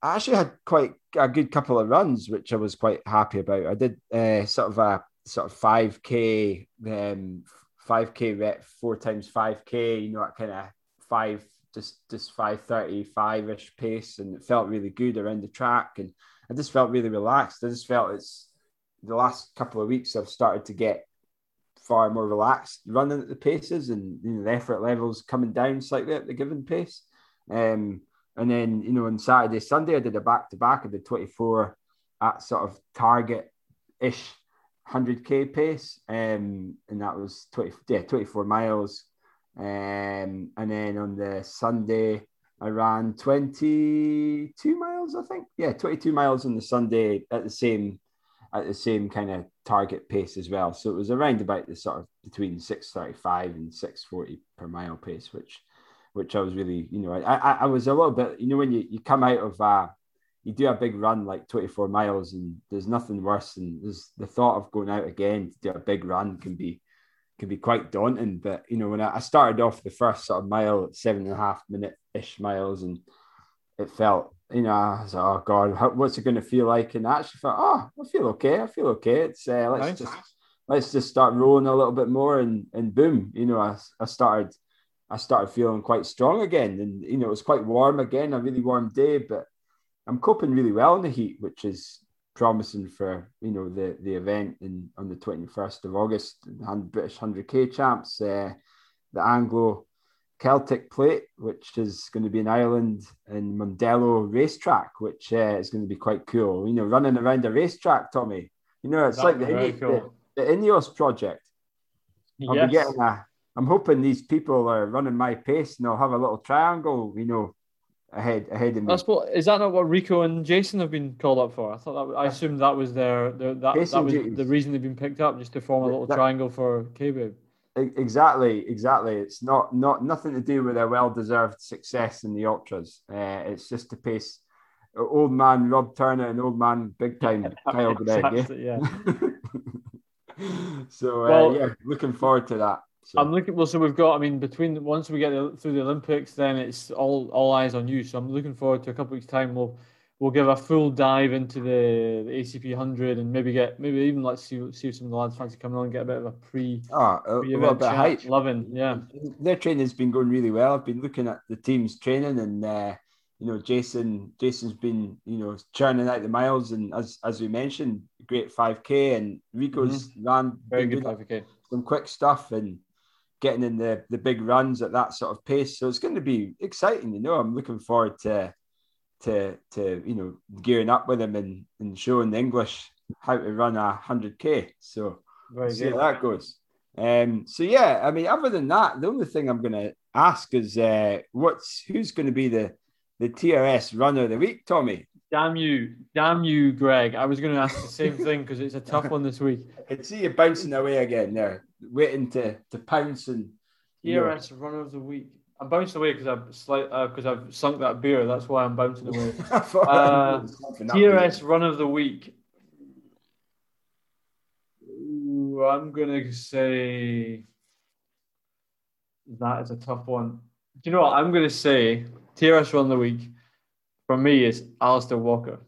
I actually had quite a good couple of runs, which I was quite happy about. I did uh, sort of a sort of five k, um, five k rep, four times five k. You know, that kind of five just just 535 ish pace and it felt really good around the track and I just felt really relaxed. I just felt it's the last couple of weeks I've started to get far more relaxed running at the paces and you know the effort levels coming down slightly at the given pace. Um, and then you know on Saturday, Sunday I did a back to back. I did 24 at sort of target ish 100k pace, um, and that was 20 yeah 24 miles um, and then on the Sunday, I ran 22 miles, I think. Yeah, 22 miles on the Sunday at the same at the same kind of target pace as well. So it was around about the sort of between 635 and 640 per mile pace, which which I was really, you know, I, I, I was a little bit, you know, when you, you come out of uh you do a big run like 24 miles and there's nothing worse than there's the thought of going out again to do a big run can be can be quite daunting. But you know, when I, I started off the first sort of mile at seven and a half minute ish miles and it felt you know, I was like, oh God, what's it going to feel like? And I actually thought, oh, I feel okay. I feel okay. It's uh, let's nice. just let's just start rolling a little bit more, and and boom, you know, I, I started I started feeling quite strong again, and you know, it was quite warm again, a really warm day, but I'm coping really well in the heat, which is promising for you know the the event in on the 21st of August, British 100k champs, uh, the Anglo Celtic Plate, which is going to be an island in Mondello racetrack, which uh, is going to be quite cool. You know, running around a racetrack, Tommy. You know, it's That'd like the, cool. the, the, Ineos project. I'll be getting a. I'm hoping these people are running my pace and I'll have a little triangle. You know, ahead ahead of me. That's what is that not what Rico and Jason have been called up for? I thought that I assumed that was their, their that, that was the reason they've been picked up just to form a little that, triangle for K Exactly, exactly. It's not not nothing to do with their well-deserved success in the ultras. Uh, it's just to pace old man Rob Turner and old man big time [laughs] Kyle Greig. Yeah. [laughs] so uh, well, yeah, looking forward to that. So. I'm looking. Well, so we've got. I mean, between once we get through the Olympics, then it's all all eyes on you. So I'm looking forward to a couple weeks time. We'll we'll give a full dive into the, the ACP hundred and maybe get maybe even let's see see if some of the lads fancy coming on and get a bit of a pre. Oh, a, pre a little bit of hype. Loving, yeah. Their training's been going really well. I've been looking at the team's training and. Uh, you know, Jason. Jason's been, you know, churning out the miles, and as as we mentioned, great five k, and Rico's mm-hmm. ran very good five k, some quick stuff, and getting in the the big runs at that sort of pace. So it's going to be exciting. You know, I'm looking forward to to to you know gearing up with him and, and showing the English how to run a hundred k. So Very see good. how that goes. Um, so yeah, I mean, other than that, the only thing I'm going to ask is uh, what's who's going to be the the TRS runner of the week, Tommy? Damn you, damn you, Greig. I was going to ask the same [laughs] thing because it's a tough one this week. I can see you bouncing away again there, waiting to to pounce and. TRS runner of the week. I'm bouncing away because I've slight because uh, I've sunk that beer. That's why I'm bouncing away. [laughs] uh, TRS run of the week. Ooh, I'm gonna say that is a tough one. Do you know what I'm gonna say? TRS run of the week for me is Alistair Walker.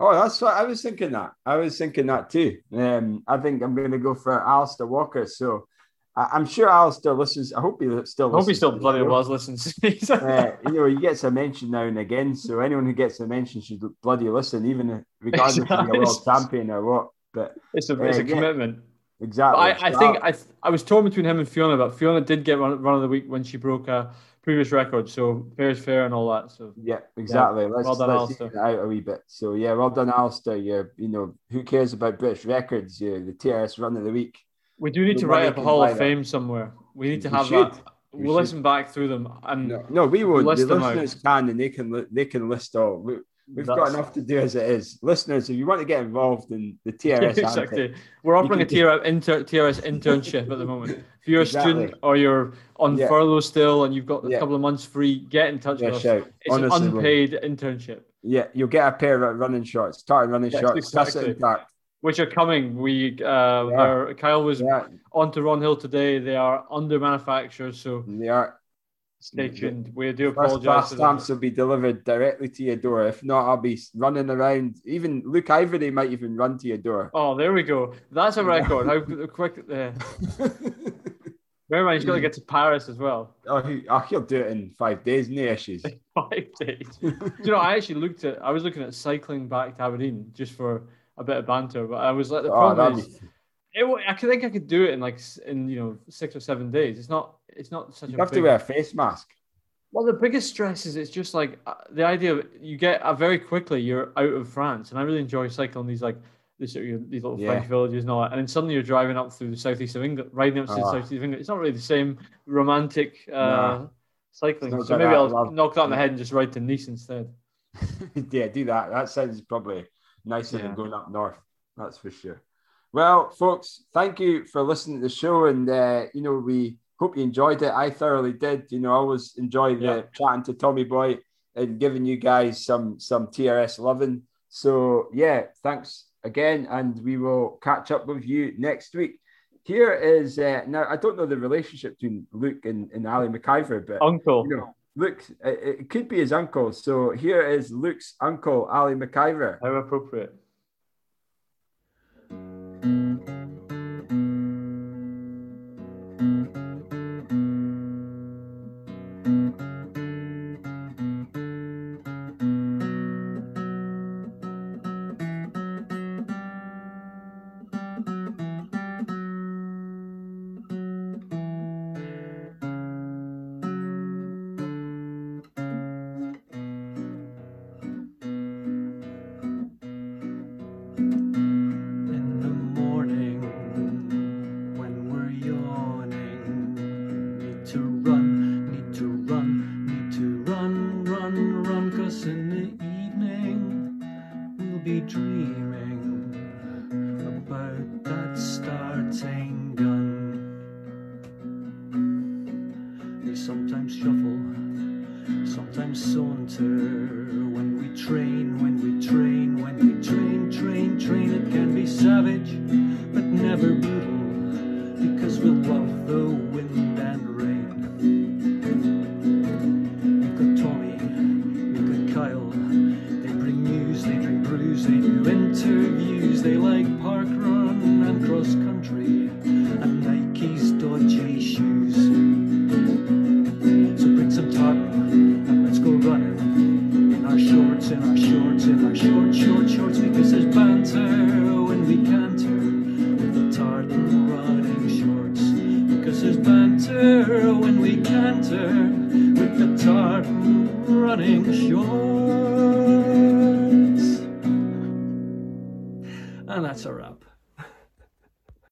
Oh, that's what I was thinking. That I was thinking that too. Um, I think I'm going to go for Alistair Walker. So I, am sure Al still listens. I hope he still. I hope he still bloody was listens. [laughs] uh, you know, he gets a mention now and again. So anyone who gets a mention should bloody listen, even regardless of a world [laughs] champion or what. But it's a, it's uh, a commitment. Exactly. I, I think I I was torn between him and Fiona, but Fiona did get run, run of the week when she broke a previous record. So fair is fair and all that. So yeah, exactly. Yeah. Let's, well done, let's it out a wee bit. So yeah, well done, Alistair. You're, you know, who cares about British records? You're the TRS run of the week. We do need to write up a Hall of Fame somewhere. We need to have we that. We we'll should. listen back through them and no, no we won't. List the listeners out. can and they can they can list all. We, We've That's... got enough to do as it is. Listeners, if you want to get involved in the [laughs] TRS, exactly. We're offering a TRS, inter, TRS internship at the moment. If you're exactly. a student or you're on yeah. furlough still and you've got a yeah. couple of months free, get in touch yeah, with us. Shout. It's Honestly, an unpaid internship. Yeah, you'll get a pair of running shorts, tartan running yes, shorts, exactly which are coming. We uh, yeah. Kyle was yeah. on to Ron Hill today. They are under manufactured, so they are. Stay tuned. We do apologize. First stamps will be delivered directly to your door. If not, I'll be running around. Even Luke Ivory might even run to your door. Oh, there we go. That's a record. How quick? Uh... [laughs] Bear mind, he's got to get to Paris as well. Oh, he, oh he'll do it in five days, no issues. [laughs] five days. do you know? I actually looked at. I was looking at cycling back to Aberdeen just for a bit of banter. But I was like, the oh, problem is, it, I think I could do it in like in you know six or seven days. It's not. It's not such. You a have big... to wear a face mask. Well, the biggest stress is it's just like uh, the idea of you get uh, very quickly you're out of France, and I really enjoy cycling these like these, these little yeah. French villages and all that. And then suddenly you're driving up through the southeast of England, riding up to oh. the ah. southeast of England. It's not really the same romantic uh, Cycling. So maybe I'll knock that on the head and just ride to Nice instead. [laughs] yeah, do that. That sounds probably nicer yeah. than going up north. That's for sure. Well, folks, thank you for listening to the show, and uh, you know we hope you enjoyed it. I thoroughly did. You know, I always enjoy the yeah. chatting to Tommy Boy and giving you guys some some TRS loving. So yeah, thanks again, and we will catch up with you next week. Here is uh, now I don't know the relationship between Luke and, and Ali McIver, but uncle. You know, Luke, it, it could be his uncle. So here is Luke's uncle, Ali McIver. How appropriate.